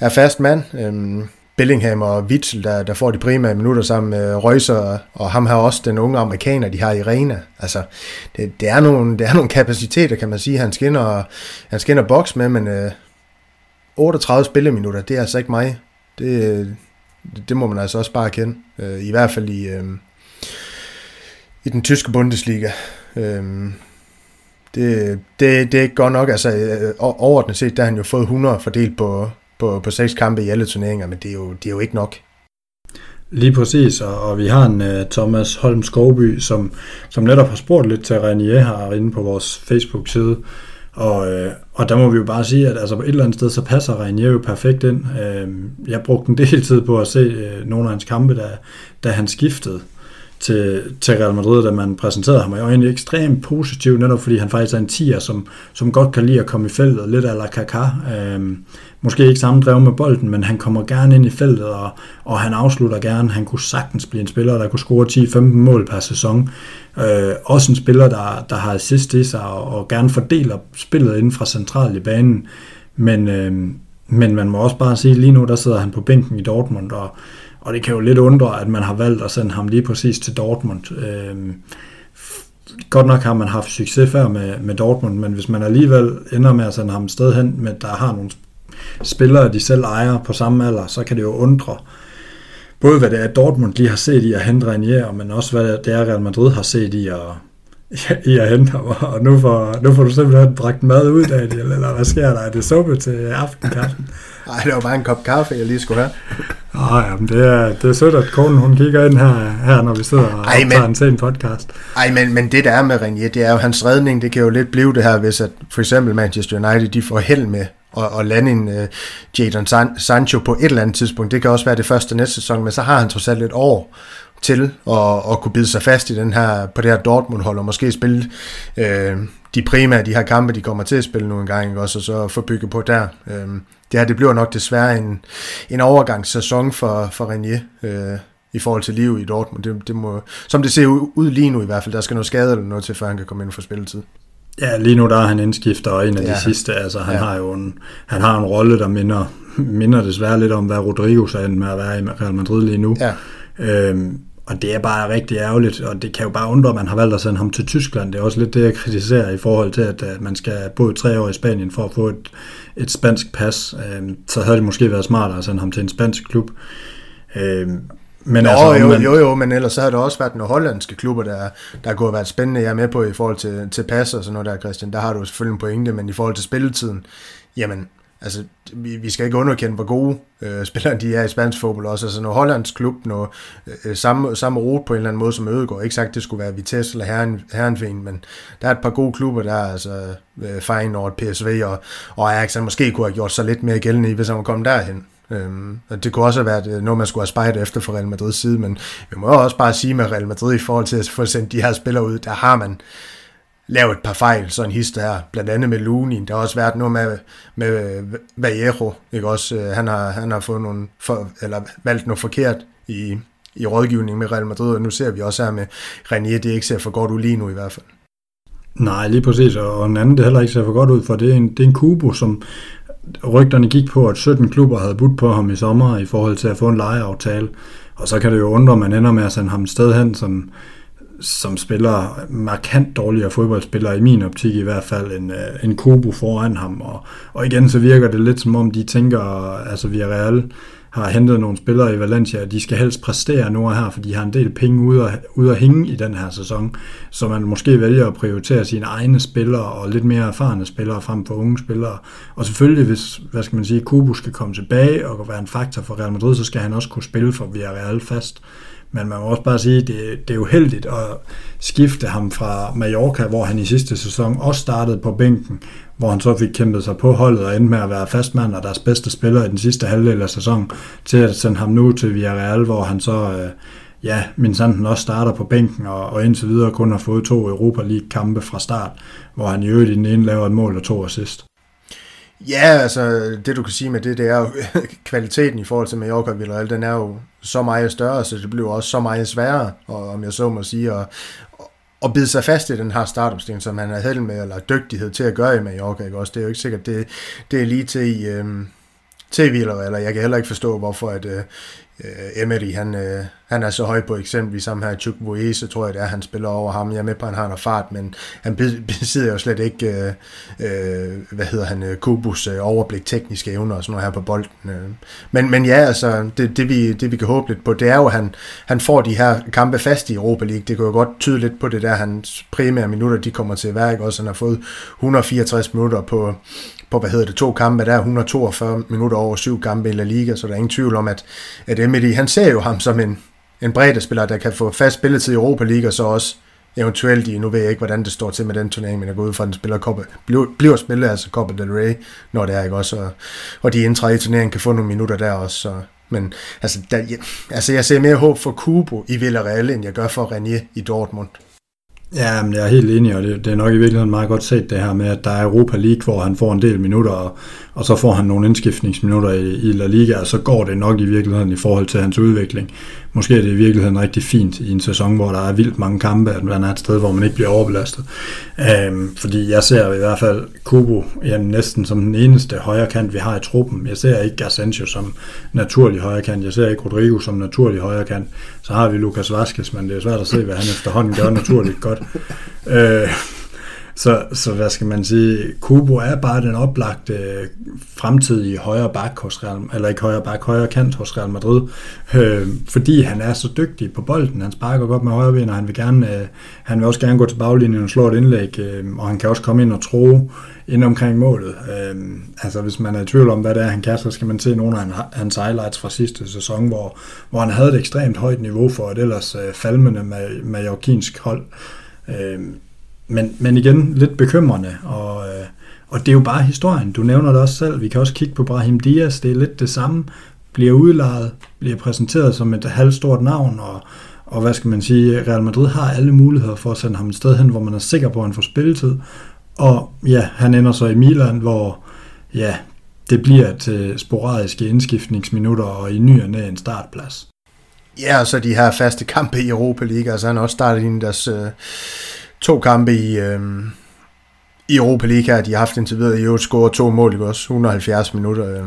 er fast mand. Øh, Bellingham og Witzel, der, der får de primære minutter sammen med Reuser, og ham her også den unge amerikaner, de har i Rena. Altså, det, det, er nogle, det er nogle kapaciteter, kan man sige, han skinner, han skinner boks med, men øh, 38 spilleminutter, det er altså ikke mig. Det, det må man altså også bare kende. Øh, I hvert fald i, øh, i den tyske Bundesliga. Øh, det, det, det er ikke godt nok. Altså, øh, overordnet set, der har han jo fået 100 fordelt på, på, på seks kampe i alle turneringer, men det er jo, det er jo ikke nok. Lige præcis, og, og vi har en uh, Thomas Holm Skovby, som, som netop har spurgt lidt til Renier her inde på vores Facebook-side, og, øh, og der må vi jo bare sige, at altså på et eller andet sted, så passer Reinier jo perfekt ind. Øhm, jeg brugte en del tid på at se øh, nogle af hans kampe, da, da han skiftede til, til Real Madrid, da man præsenterede ham. Og jeg var egentlig ekstremt positiv, netop fordi han faktisk er en tier, som, som godt kan lide at komme i feltet, lidt af la Kaká. Øh, måske ikke samme drev med bolden, men han kommer gerne ind i feltet, og, og han afslutter gerne. Han kunne sagtens blive en spiller, der kunne score 10-15 mål per sæson. Øh, også en spiller, der, der har assist i sig, og, og gerne fordeler spillet inden fra centralt i banen. Men, øh, men man må også bare sige, at lige nu der sidder han på bænken i Dortmund, og, og det kan jo lidt undre, at man har valgt at sende ham lige præcis til Dortmund. Øh, godt nok har man haft succes før med, med Dortmund, men hvis man alligevel ender med at sende ham et sted hen, med der har nogle spillere, de selv ejer på samme alder, så kan det jo undre, både hvad det er, Dortmund lige har set i at hente Renier, men også hvad det er, Real Madrid har set i at, i at hente ham. Og nu får, nu får du simpelthen bragt mad ud, Daniel, eller hvad sker der? Er det suppe til aftenkaffen? Nej, det var bare en kop kaffe, jeg lige skulle have. Åh, men det er, det er sødt, at konen hun kigger ind her, her når vi sidder og Ej, men, en sen podcast. Ej, men, men det der er med Renier, det er jo hans redning, det kan jo lidt blive det her, hvis at for eksempel Manchester United, de får held med og, og lande en uh, Jadon San- Sancho på et eller andet tidspunkt. Det kan også være det første næste sæson, men så har han trods alt et år til at, at kunne bide sig fast i den her, på det her Dortmund-hold, og måske spille øh, de primære de her kampe, de kommer til at spille nogle gange, ikke? også, og så få bygget på der. Øh, det her, det bliver nok desværre en, en overgangssæson for, for Renier, øh, i forhold til liv i Dortmund. Det, det må, som det ser ud lige nu i hvert fald, der skal noget skade eller noget til, før han kan komme ind for spilletid. Ja, lige nu der er han indskifter, og en af ja. de sidste, altså han ja. har jo en, han har en rolle, der minder, minder desværre lidt om, hvad Rodrigo så med at være i Real Madrid lige nu. Ja. Øhm, og det er bare rigtig ærgerligt, og det kan jo bare undre, at man har valgt at sende ham til Tyskland. Det er også lidt det, jeg kritiserer i forhold til, at, at man skal bo tre år i Spanien for at få et, et spansk pas. Øhm, så havde det måske været smartere at sende ham til en spansk klub. Øhm, men Nå, altså, jo, man... jo, jo, men ellers så har der også været nogle hollandske klubber, der, der kunne have været spændende, jeg er med på i forhold til, til pas og sådan noget der, Christian. Der har du selvfølgelig en pointe, men i forhold til spilletiden, jamen, altså, vi, vi skal ikke underkende, hvor gode øh, spillere de er i spansk fodbold også. Altså, når Hollands klub, når øh, samme, samme rute på en eller anden måde som Ødegård, ikke sagt, det skulle være Vitesse eller Herren, Herrenfen, men der er et par gode klubber der, altså øh, Feyenoord, PSV og, og Ajax, han måske kunne have gjort sig lidt mere gældende i, hvis han var kommet derhen. Øhm, og det kunne også have været øh, noget, man skulle have spejlet efter for Real Madrids side, men vi må også bare sige med Real Madrid i forhold til at få sendt de her spillere ud, der har man lavet et par fejl, sådan en hister her, blandt andet med Lunin, Der har også været noget med, med øh, Vallejo, ikke også? Øh, han har, han har fået nogle for, eller valgt noget forkert i, i rådgivning med Real Madrid, og nu ser vi også her med Renier, det ikke ser for godt ud lige nu i hvert fald. Nej, lige præcis, og en anden det heller ikke ser for godt ud, for det er en, det er en Kubo, som rygterne gik på, at 17 klubber havde budt på ham i sommer i forhold til at få en lejeaftale, og så kan det jo undre, at man ender med at sende ham et sted hen, som, som spiller markant dårligere fodboldspiller, i min optik i hvert fald, en, øh, en Kobo foran ham. Og, og igen, så virker det lidt som om, de tænker, altså Villarreal har hentet nogle spillere i Valencia, de skal helst præstere nu her, for de har en del penge ude at, ude at hænge i den her sæson, så man måske vælger at prioritere sine egne spillere og lidt mere erfarne spillere frem for unge spillere. Og selvfølgelig, hvis, hvad skal man sige, Kubo skal komme tilbage og være en faktor for Real Madrid, så skal han også kunne spille for Villarreal fast. Men man må også bare sige, at det, det er uheldigt at skifte ham fra Mallorca, hvor han i sidste sæson også startede på bænken, hvor han så fik kæmpet sig på holdet og endte med at være fastmand og deres bedste spiller i den sidste halvdel af sæsonen, til at sende ham nu til Villarreal, hvor han så, øh, ja, min sanden også starter på bænken og, og indtil videre kun har fået to Europa League-kampe fra start, hvor han i øvrigt i den ene laver et mål og to assist. Ja, altså det du kan sige med det, det er jo kvaliteten i forhold til Mallorca og Villarreal, den er jo så meget større, så det bliver også så meget sværere, og, om jeg så må sige, at, at bide sig fast i den her startopstilling, som han er held med, eller dygtighed til at gøre i Mallorca, ikke også? Det er jo ikke sikkert, det, det er lige til i, øhm, til Villarreal, eller jeg kan heller ikke forstå, hvorfor at, øh, øh, Emery, han, øh, han er så høj på eksempelvis ham her, Chuk Voese, tror jeg det er, han spiller over ham. Jeg er med på, at han har noget fart, men han besidder jo slet ikke, øh, øh, hvad hedder han, øh, Kubus øh, overblik, tekniske evner og sådan noget her på bolden. Øh. Men, men ja, altså, det, det, vi, det vi kan håbe lidt på, det er jo, at han, han får de her kampe fast i Europa League. Det kan jo godt tyde lidt på det der, hans primære minutter, de kommer til at være, ikke? Også han har fået 164 minutter på, på, hvad hedder det, to kampe, der er 142 minutter over syv kampe i La Liga, så der er ingen tvivl om, at, at Emery, han ser jo ham som en, en bredde spiller, der kan få fast spilletid i Europa League, og så også eventuelt i, nu ved jeg ikke, hvordan det står til med den turnering, men jeg går ud fra, at den spiller Copa, bliver, bliver spillet altså Copa del Rey, når det er, ikke også, og, og de indtræder i turneringen kan få nogle minutter der også, så, men altså, der, ja, altså jeg ser mere håb for Kubo i Villarreal, end jeg gør for Renier i Dortmund. Ja, men jeg er helt enig, og det, det er nok i virkeligheden meget godt set det her med, at der er Europa League, hvor han får en del minutter, og, og så får han nogle indskiftningsminutter i, i La Liga, og så går det nok i virkeligheden i forhold til hans udvikling. Måske er det i virkeligheden rigtig fint i en sæson, hvor der er vildt mange kampe, at man er et sted, hvor man ikke bliver overbelastet. Øhm, fordi jeg ser i hvert fald Kubo jamen, næsten som den eneste højre kant, vi har i truppen. Jeg ser ikke Asensio som naturlig højre kant. Jeg ser ikke Rodrigo som naturlig højre kant. Så har vi Lukas Vaskes, men det er svært at se, hvad han efterhånden gør naturligt godt. Øh, så, så hvad skal man sige, Kubo er bare den oplagte øh, fremtidige højre bak hos Real, eller ikke højre bak, højre kant hos Real Madrid, øh, fordi han er så dygtig på bolden. Han sparker godt med højre ben, og han vil, gerne, øh, han vil også gerne gå til baglinjen og slå et indlæg, øh, og han kan også komme ind og tro ind omkring målet. Øh, altså hvis man er i tvivl om, hvad det er, han kan, så skal man se nogle af hans highlights fra sidste sæson, hvor, hvor han havde et ekstremt højt niveau for et ellers øh, falmende majorkinsk hold. Øh, men, men igen, lidt bekymrende, og, øh, og det er jo bare historien. Du nævner det også selv. Vi kan også kigge på Brahim Diaz. Det er lidt det samme. Bliver udlejet, bliver præsenteret som et halvstort navn, og, og hvad skal man sige, Real Madrid har alle muligheder for at sende ham et sted hen, hvor man er sikker på, at han får spilletid. Og ja, han ender så i Milan, hvor ja, det bliver til sporadiske indskiftningsminutter og i ny og næ en startplads. Ja, og så de her faste kampe i Europa League, altså han har også startet i deres øh, to kampe i, øh, i Europa League her, de har haft indtil videre, i øvrigt scoret to mål, ikke også, 170 minutter øh,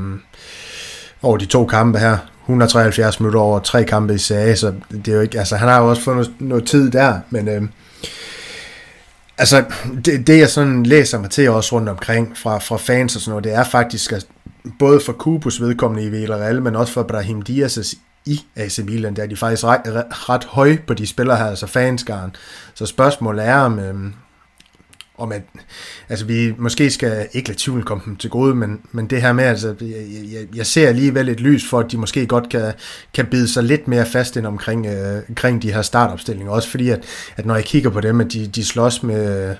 over de to kampe her, 173 minutter over tre kampe i serie, så det er jo ikke, altså han har jo også fået noget, noget tid der, men øh, altså det, det jeg sådan læser mig til også rundt omkring fra, fra fans og sådan noget, det er faktisk, at både for Kubus vedkommende i Villarreal, men også for Brahim Diaz' i AC Milan, der er de faktisk ret, ret høje på de spillere her, altså fanskaren. Så spørgsmålet er, om, øh, om at, altså vi måske skal ikke lade tvivlen komme dem til gode, men, men det her med, altså, jeg, jeg, jeg ser alligevel et lys for, at de måske godt kan, kan bide sig lidt mere fast ind omkring, øh, omkring de her startopstillinger, også fordi, at, at når jeg kigger på dem, at de, de slås med,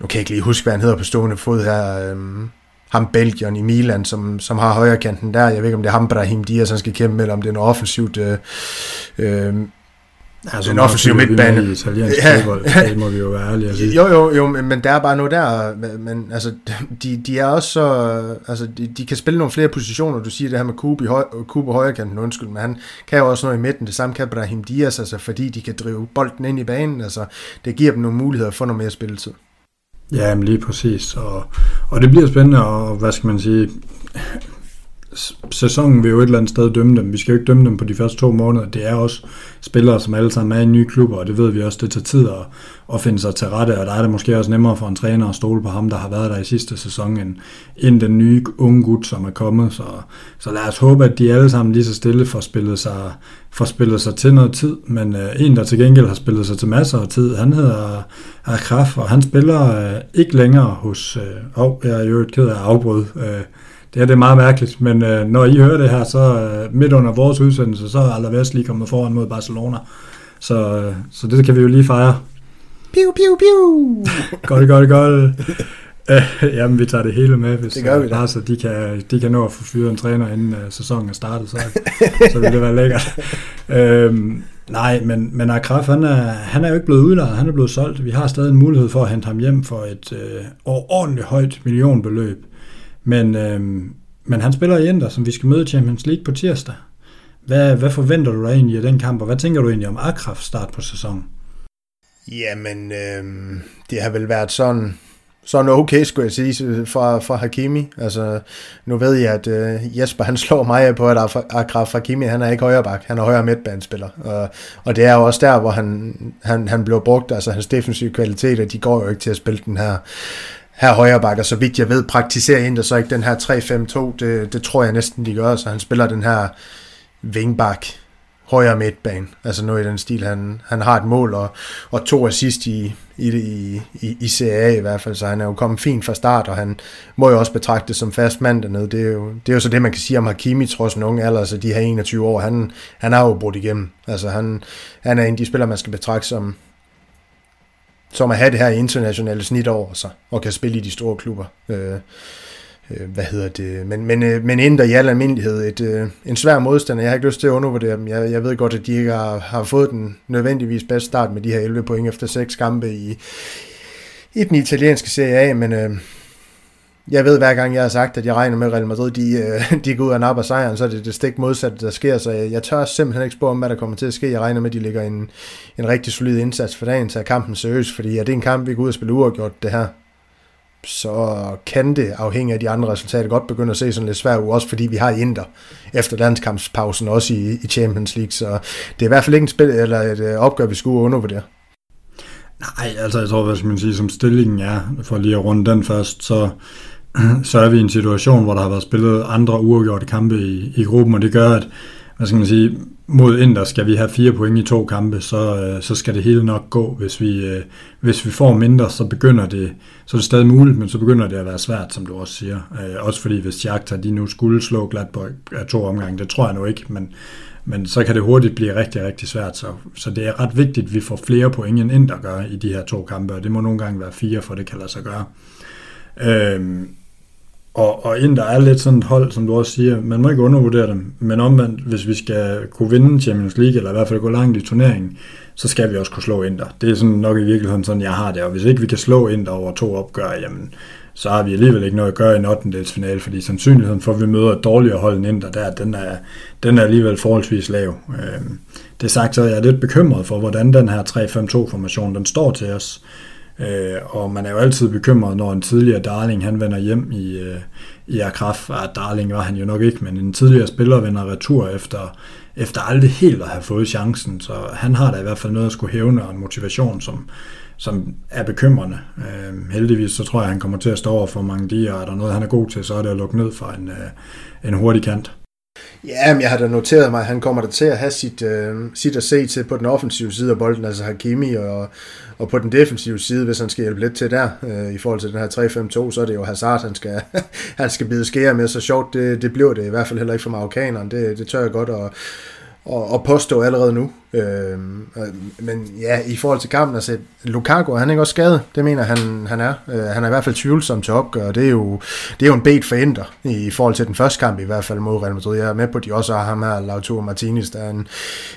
nu kan jeg ikke lige huske, hvad han hedder på stående fod her, øh, ham Belgion i Milan, som, som har højre kanten der. Jeg ved ikke, om det er ham, Brahim Diaz, han skal kæmpe med, eller om det er noget offensivt øh, øh, Altså, en offensiv midtbane. I italiensk ja. fodbold, det må vi jo være ærlige at sige. Jo, jo, jo, men der er bare noget der, men altså, de, de er også så, altså, de, de kan spille nogle flere positioner, du siger det her med Kube, i høj, Kube højre kanten, undskyld, men han kan jo også noget i midten, det samme kan Brahim Diaz, altså, fordi de kan drive bolden ind i banen, altså, det giver dem nogle muligheder for noget mere spilletid. Ja, men lige præcis, og, og det bliver spændende, og hvad skal man sige, sæsonen vil jo et eller andet sted dømme dem. Vi skal jo ikke dømme dem på de første to måneder. Det er også spillere, som alle sammen er i nye klubber, og det ved vi også, det tager tid at, at finde sig til rette, og der er det måske også nemmere for en træner at stole på ham, der har været der i sidste sæson, end, end den nye unge gut, som er kommet. Så, så lad os håbe, at de alle sammen lige så stille får spillet sig, får spillet sig til noget tid, men øh, en, der til gengæld har spillet sig til masser af tid, han hedder Akraf, og han spiller øh, ikke længere hos, øh oh, jeg er jo et ked af afbrud, Øh, det er det meget mærkeligt, men øh, når I hører det her, så øh, midt under vores udsendelse, så er Alaves lige kommet foran mod Barcelona. Så, øh, så det kan vi jo lige fejre. Piu, piu, piu! godt, godt, godt. Øh, jamen, vi tager det hele med, hvis det gør vi bare, så de kan, de kan nå at få fyret en træner, inden uh, sæsonen er startet, så, så vil det være lækkert. øhm, nej, men, men Akraf, han er, han er jo ikke blevet udlejet, han er blevet solgt. Vi har stadig en mulighed for at hente ham hjem for et øh, ordentligt højt millionbeløb. Men, øh, men han spiller i Inter, som vi skal møde i Champions League på tirsdag. Hvad, hvad forventer du dig egentlig af den kamp, og hvad tænker du egentlig om Akrafs start på sæsonen? Jamen, øh, det har vel været sådan, sådan okay, skulle jeg sige, fra, fra Hakimi. Altså, nu ved jeg, at øh, Jesper han slår mig på, at Akraf Hakimi, han er ikke højre bak, han er højre midtbanespiller. Og, og det er jo også der, hvor han, han, han blev brugt, altså hans defensive kvaliteter, de går jo ikke til at spille den her her højre bakker, så vidt jeg ved, praktiserer Inter så ikke den her 3-5-2. Det, det tror jeg næsten, de gør, så han spiller den her wingback højre midtbane. Altså noget i den stil. Han, han har et mål og, og to assist i, i, i, i, i CA i hvert fald, så han er jo kommet fint fra start, og han må jo også betragtes som fast mand dernede. Det er jo, det er jo så det, man kan sige om Hakimi, trods en ung alder, altså de her 21 år. Han, han har jo brudt igennem. Altså han, han er en af de spillere, man skal betragte som, som at have det her internationale snit over sig, og kan spille i de store klubber. Øh, øh, hvad hedder det? Men, men, øh, men inden i al almindelighed et, øh, en svær modstander. Jeg har ikke lyst til at undervurdere dem. Jeg, jeg ved godt, at de ikke har, har fået den nødvendigvis bedste start med de her 11 point efter 6 kampe i, i den italienske Serie A, men øh, jeg ved hver gang, jeg har sagt, at jeg regner med Real Madrid, de, øh, de går ud og napper sejren, så er det det stik modsatte, der sker. Så jeg, jeg tør simpelthen ikke spå om, hvad der kommer til at ske. Jeg regner med, at de ligger en, en rigtig solid indsats for dagen, tager kampen seriøst, fordi er det en kamp, vi går ud og spille uafgjort det her, så kan det, afhængig af de andre resultater, godt begynde at se sådan lidt svært ud, også fordi vi har Inter efter landskampspausen, også i, i Champions League, så det er i hvert fald ikke en spil, eller et øh, opgør, vi skulle undervurdere. Nej, altså jeg tror, hvad skal man sige, som stillingen er, for lige at runde den først, så så er vi i en situation, hvor der har været spillet andre uafgjorte kampe i, i gruppen, og det gør, at hvad skal man sige, mod Inter skal vi have fire point i to kampe, så, øh, så skal det hele nok gå. Hvis vi, øh, hvis vi får mindre, så begynder det, så er det stadig muligt, men så begynder det at være svært, som du også siger. Øh, også fordi hvis Shakhtar de nu skulle slå glat af to omgange, det tror jeg nu ikke, men, men så kan det hurtigt blive rigtig, rigtig svært. Så, så det er ret vigtigt, at vi får flere point end Inter gør i de her to kampe, og det må nogle gange være fire, for det kan lade sig gøre. Øh, og, og Inter er lidt sådan et hold, som du også siger, man må ikke undervurdere dem, men omvendt, hvis vi skal kunne vinde Champions League, eller i hvert fald gå langt i turneringen, så skal vi også kunne slå Inter. Det er sådan nok i virkeligheden sådan, jeg har det, og hvis ikke vi kan slå Inter over to opgør, jamen, så har vi alligevel ikke noget at gøre i en 8. finale, fordi sandsynligheden for, at vi møder et dårligere hold end Inter, der, den, er, den er alligevel forholdsvis lav. Øhm, det sagt, så er jeg lidt bekymret for, hvordan den her 3-5-2-formation, den står til os. Øh, og man er jo altid bekymret, når en tidligere Darling han vender hjem i, øh, i Akraf. Ah, Darling var han jo nok ikke, men en tidligere spiller vender retur efter, efter aldrig helt at have fået chancen. Så han har da i hvert fald noget at skulle hævne og en motivation, som, som er bekymrende. Øh, heldigvis så tror jeg, at han kommer til at stå over for mange de, og er der noget, han er god til, så er det at lukke ned for en, øh, en hurtig kant. Ja, men jeg har da noteret mig, at han kommer da til at have sit, øh, sit at se til på den offensive side af bolden, altså Hakimi, og, og på den defensive side, hvis han skal hjælpe lidt til der, øh, i forhold til den her 3-5-2, så er det jo Hazard, han skal, han skal bide skære med, så sjovt det, det bliver det i hvert fald heller ikke for marokkaneren, det, det tør jeg godt og og, og påstå allerede nu. Øh, men ja, i forhold til kampen, altså Lukaku, han er ikke også skadet. Det mener han, han er. Øh, han er i hvert fald tvivlsom til opgør, det er jo, det er jo en bet for Inter, i forhold til den første kamp i hvert fald mod Real Madrid. Jeg er med på, at de også har ham her, Lautaro Martinez, der er en,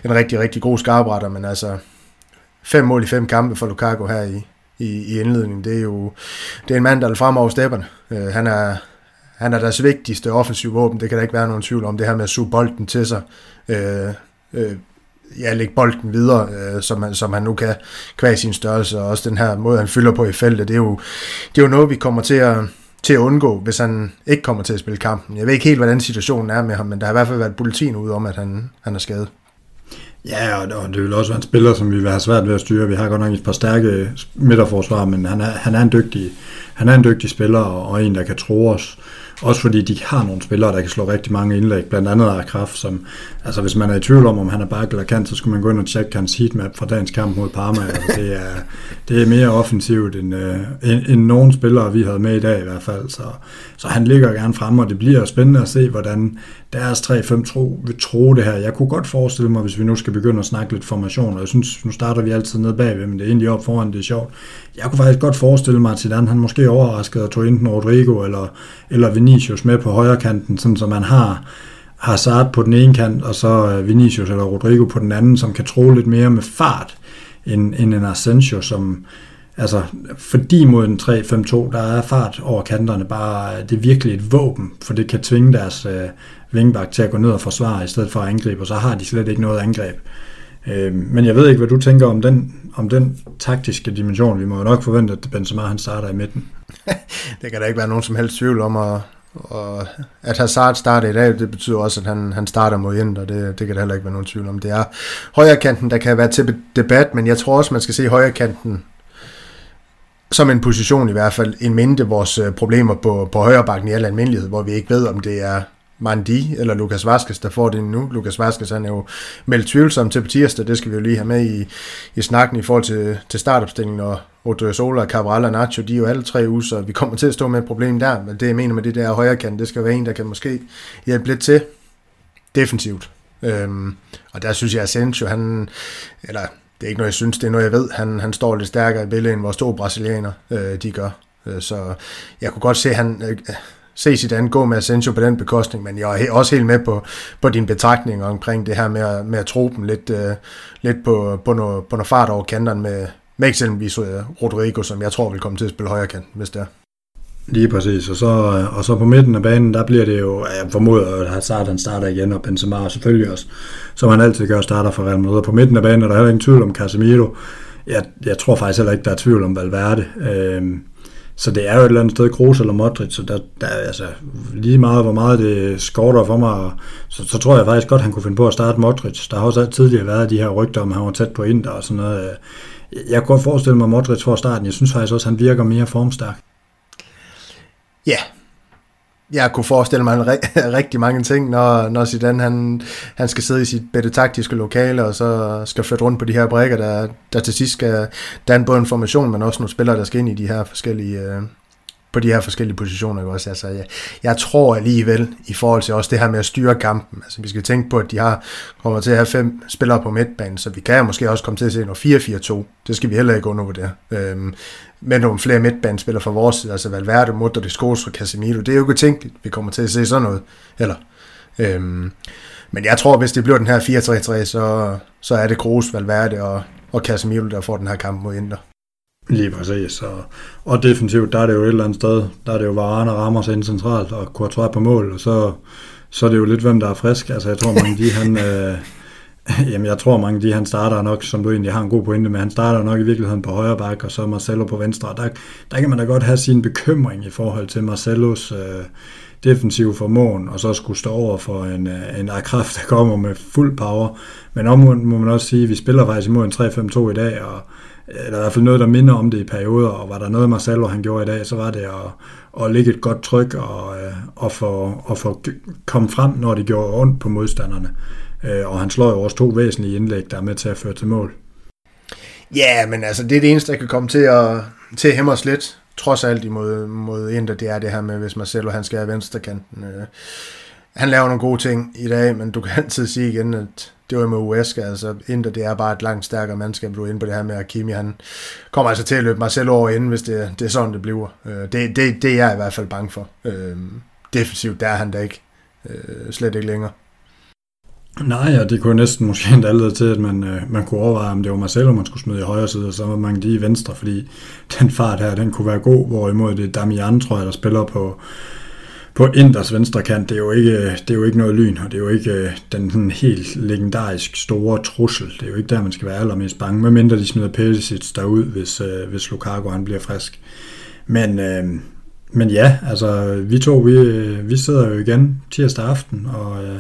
en rigtig, rigtig god skarpretter, men altså fem mål i fem kampe for Lukaku her i, i, i indledningen, det er jo det er en mand, der er fremover stepperne. Øh, han er han er deres vigtigste offensiv våben, det kan der ikke være nogen tvivl om, det her med at suge bolden til sig, øh, øh, ja, lægge bolden videre, øh, som, han, som han nu kan kvæg sin størrelse, og også den her måde, han fylder på i feltet, det er jo, det er jo noget, vi kommer til at, til at undgå, hvis han ikke kommer til at spille kampen. Jeg ved ikke helt, hvordan situationen er med ham, men der har i hvert fald været bulletin ud om, at han, han er skadet. Ja, og det vil også være en spiller, som vi vil have svært ved at styre. Vi har godt nok et par stærke midterforsvar, men han er, han er en dygtig, han er en dygtig spiller, og en, der kan tro os. Også fordi de har nogle spillere, der kan slå rigtig mange indlæg, blandt andet af kraft, som, altså hvis man er i tvivl om, om han er back eller kant, så skulle man gå ind og tjekke hans heatmap fra dagens kamp mod Parma. Altså det, er, det er mere offensivt end, øh, end, end nogen spillere, vi havde med i dag i hvert fald. Så, så han ligger gerne frem, og det bliver spændende at se, hvordan deres 3-5 tro, vil tro det her. Jeg kunne godt forestille mig, hvis vi nu skal begynde at snakke lidt formation, og jeg synes, nu starter vi altid ned bagved, men det er egentlig op foran, det er sjovt. Jeg kunne faktisk godt forestille mig, at Zidane, han måske overraskede og tog enten Rodrigo eller, eller Vinicius med på højre kanten, sådan som man har Hazard på den ene kant, og så øh, Vinicius eller Rodrigo på den anden, som kan tro lidt mere med fart, end, end en Asensio, som, altså, fordi mod en 3-5-2, der er fart over kanterne bare, øh, det er virkelig et våben, for det kan tvinge deres øh, vingbak til at gå ned og forsvare, i stedet for at angribe, og så har de slet ikke noget angreb. Øh, men jeg ved ikke, hvad du tænker om den, om den taktiske dimension. Vi må jo nok forvente, at Benzema han starter i midten. det kan der ikke være nogen som helst tvivl om, og, og at Hazard starter i dag, det betyder også, at han, han starter mod Inter, det, det kan der heller ikke være nogen tvivl om. Det er højrekanten, der kan være til debat, men jeg tror også, man skal se højrekanten som en position i hvert fald, en mente vores øh, problemer på, på højre bakken i al almindelighed, hvor vi ikke ved, om det er Mandi eller Lukas Vaskes, der får det nu. Lukas Vaskes han er jo meldt tvivlsom til på tirsdag, det skal vi jo lige have med i, i snakken i forhold til, til startopstillingen, og Odriozola, Cabral og Nacho, de er jo alle tre uger, så vi kommer til at stå med et problem der, men det jeg mener med det der højre kant, det skal være en, der kan måske hjælpe lidt til defensivt. Øhm, og der synes jeg, at Asensio, han, eller det er ikke noget, jeg synes, det er noget, jeg ved, han, han står lidt stærkere i billedet, end vores to brasilianer, øh, de gør. Øh, så jeg kunne godt se, han, øh, se sit andet gå med Asensio på den bekostning, men jeg er også helt med på, på din betragtning omkring det her med at, med at tro dem lidt, øh, lidt på, på, noget, på noget fart over kanterne med, med eksempelvis øh, Rodrigo, som jeg tror vil komme til at spille højre kant, hvis det er. Lige præcis, og så, og så på midten af banen, der bliver det jo, jeg formoder, at Hazard han starter igen, og Benzema selvfølgelig også, som han altid gør, starter for Real Madrid. På midten af banen er der heller ingen tvivl om Casemiro. Jeg, jeg tror faktisk heller ikke, der er tvivl om Valverde. Øhm, så det er jo et eller andet sted Kroos eller Modric, så der, der altså, lige meget, hvor meget det skorter for mig, så, så tror jeg faktisk godt, han kunne finde på at starte Modric. Der har også tidligere været de her rygter om, at han var tæt på Inter og sådan noget. Jeg kunne godt forestille mig, at Modric får starten. Jeg synes faktisk også, at han virker mere formstærk. Ja, jeg kunne forestille mig en rigtig mange ting, når, når Zidane han, han skal sidde i sit bedre taktiske lokale, og så skal flytte rundt på de her brækker, der, der til sidst skal danne både en formation, men også nogle spillere, der skal ind i de her forskellige, øh, på de her forskellige positioner. Ikke også? Altså, jeg, jeg tror alligevel, i forhold til også det her med at styre kampen, altså vi skal tænke på, at de har kommer til at have fem spillere på midtbanen, så vi kan måske også komme til at se noget 4-4-2. Det skal vi heller ikke undervurdere. Øhm, med nogle flere midtbanespillere fra vores side, altså Valverde, Mutter, Skos og Casemiro. Det er jo ikke tænkt, vi kommer til at se sådan noget. Eller, øhm, men jeg tror, hvis det bliver den her 4-3-3, så, så er det Kroos, Valverde og, og Casemiro, der får den her kamp mod Inter. Lige præcis. Og, og defensivt, der er det jo et eller andet sted, der er det jo Varane og Ramos ind centralt, og Courtois på mål, og så, så er det jo lidt, hvem der er frisk. Altså, jeg tror, mange de, han, øh, jamen, jeg tror, mange de, han starter nok, som du egentlig har en god pointe med, han starter nok i virkeligheden på højre bak, og så Marcelo på venstre. Der, der kan man da godt have sin bekymring i forhold til Marcelos øh, defensive formåen, og så skulle stå over for en, øh, en Akraf, der kommer med fuld power. Men omvendt må man også sige, at vi spiller faktisk imod en 3-5-2 i dag, og eller i hvert fald noget, der minder om det i perioder, og var der noget Marcelo han gjorde i dag, så var det at, at lægge et godt tryk og, øh, og få, og få komme frem, når det gjorde ondt på modstanderne. Øh, og han slår jo også to væsentlige indlæg, der er med til at føre til mål. Ja, men altså det er det eneste, der kan komme til at, til at hæmme os lidt, trods alt imod mod Inter, det er det her med, hvis Marcelo han skal have venstrekanten. Øh, han laver nogle gode ting i dag, men du kan altid sige igen, at det var med Uesca, altså Inter, det er bare et langt stærkere mandskab, du er inde på det her med, at Kimi, han kommer altså til at løbe mig selv over inden, hvis det, det er sådan, det bliver. Øh, det, det, det er jeg i hvert fald bange for. Øh, defensivt, der er han da ikke. Øh, slet ikke længere. Nej, og det kunne næsten måske endda lede til, at man, øh, man kunne overveje, om det var Marcelo, man skulle smide i højre side, og så var man lige i venstre, fordi den fart her, den kunne være god, hvorimod det er Damian, tror jeg, der spiller på, på Inders venstre kant. Det er, jo ikke, det er jo ikke noget lyn, og det er jo ikke øh, den sådan helt legendarisk store trussel. Det er jo ikke der, man skal være allermest bange, medmindre de smider Perisic derud, hvis, øh, hvis Lukaku han bliver frisk. Men, øh, men ja, altså vi to, vi, øh, vi sidder jo igen tirsdag aften, og, øh,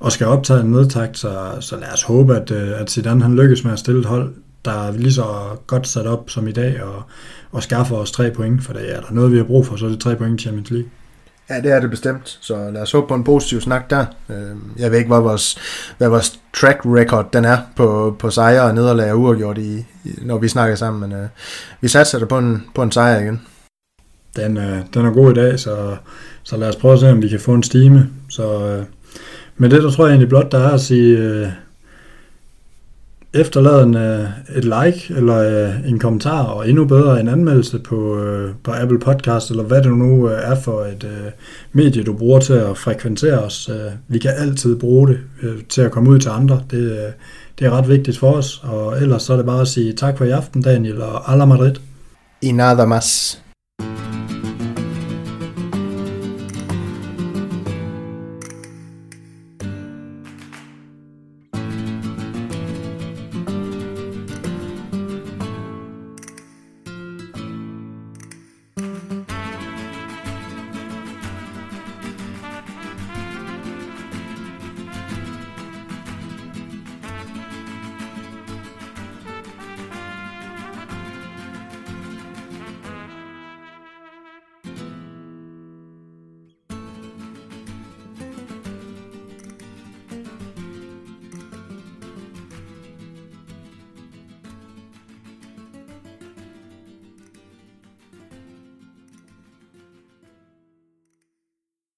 og skal optage en nedtakt, så, så lad os håbe, at, øh, at Zidane han lykkes med at stille et hold, der er lige så godt sat op som i dag, og, og skaffer os tre point, for det er der noget, vi har brug for, så er det tre point i Champions League. Ja, det er det bestemt, så lad os håbe på en positiv snak der. Øhm, jeg ved ikke, hvad vores, hvad vores track record den er på, på sejre og nederlag og uafgjort, i, når vi snakker sammen, men uh, vi satser da på en, på en sejr igen. Den, uh, den er god i dag, så, så lad os prøve at se, om vi kan få en stime. Så øh, uh, med det, der tror jeg egentlig blot, der er at sige, uh, efterlad en, øh, et like eller øh, en kommentar, og endnu bedre en anmeldelse på, øh, på Apple Podcast, eller hvad det nu er for et medie, du bruger til at frekventere os. Vi kan altid bruge det til at komme ud til andre. Det, det er ret vigtigt for os, og ellers så er det bare at sige tak for i aften, Daniel, og alla Madrid. I nada más.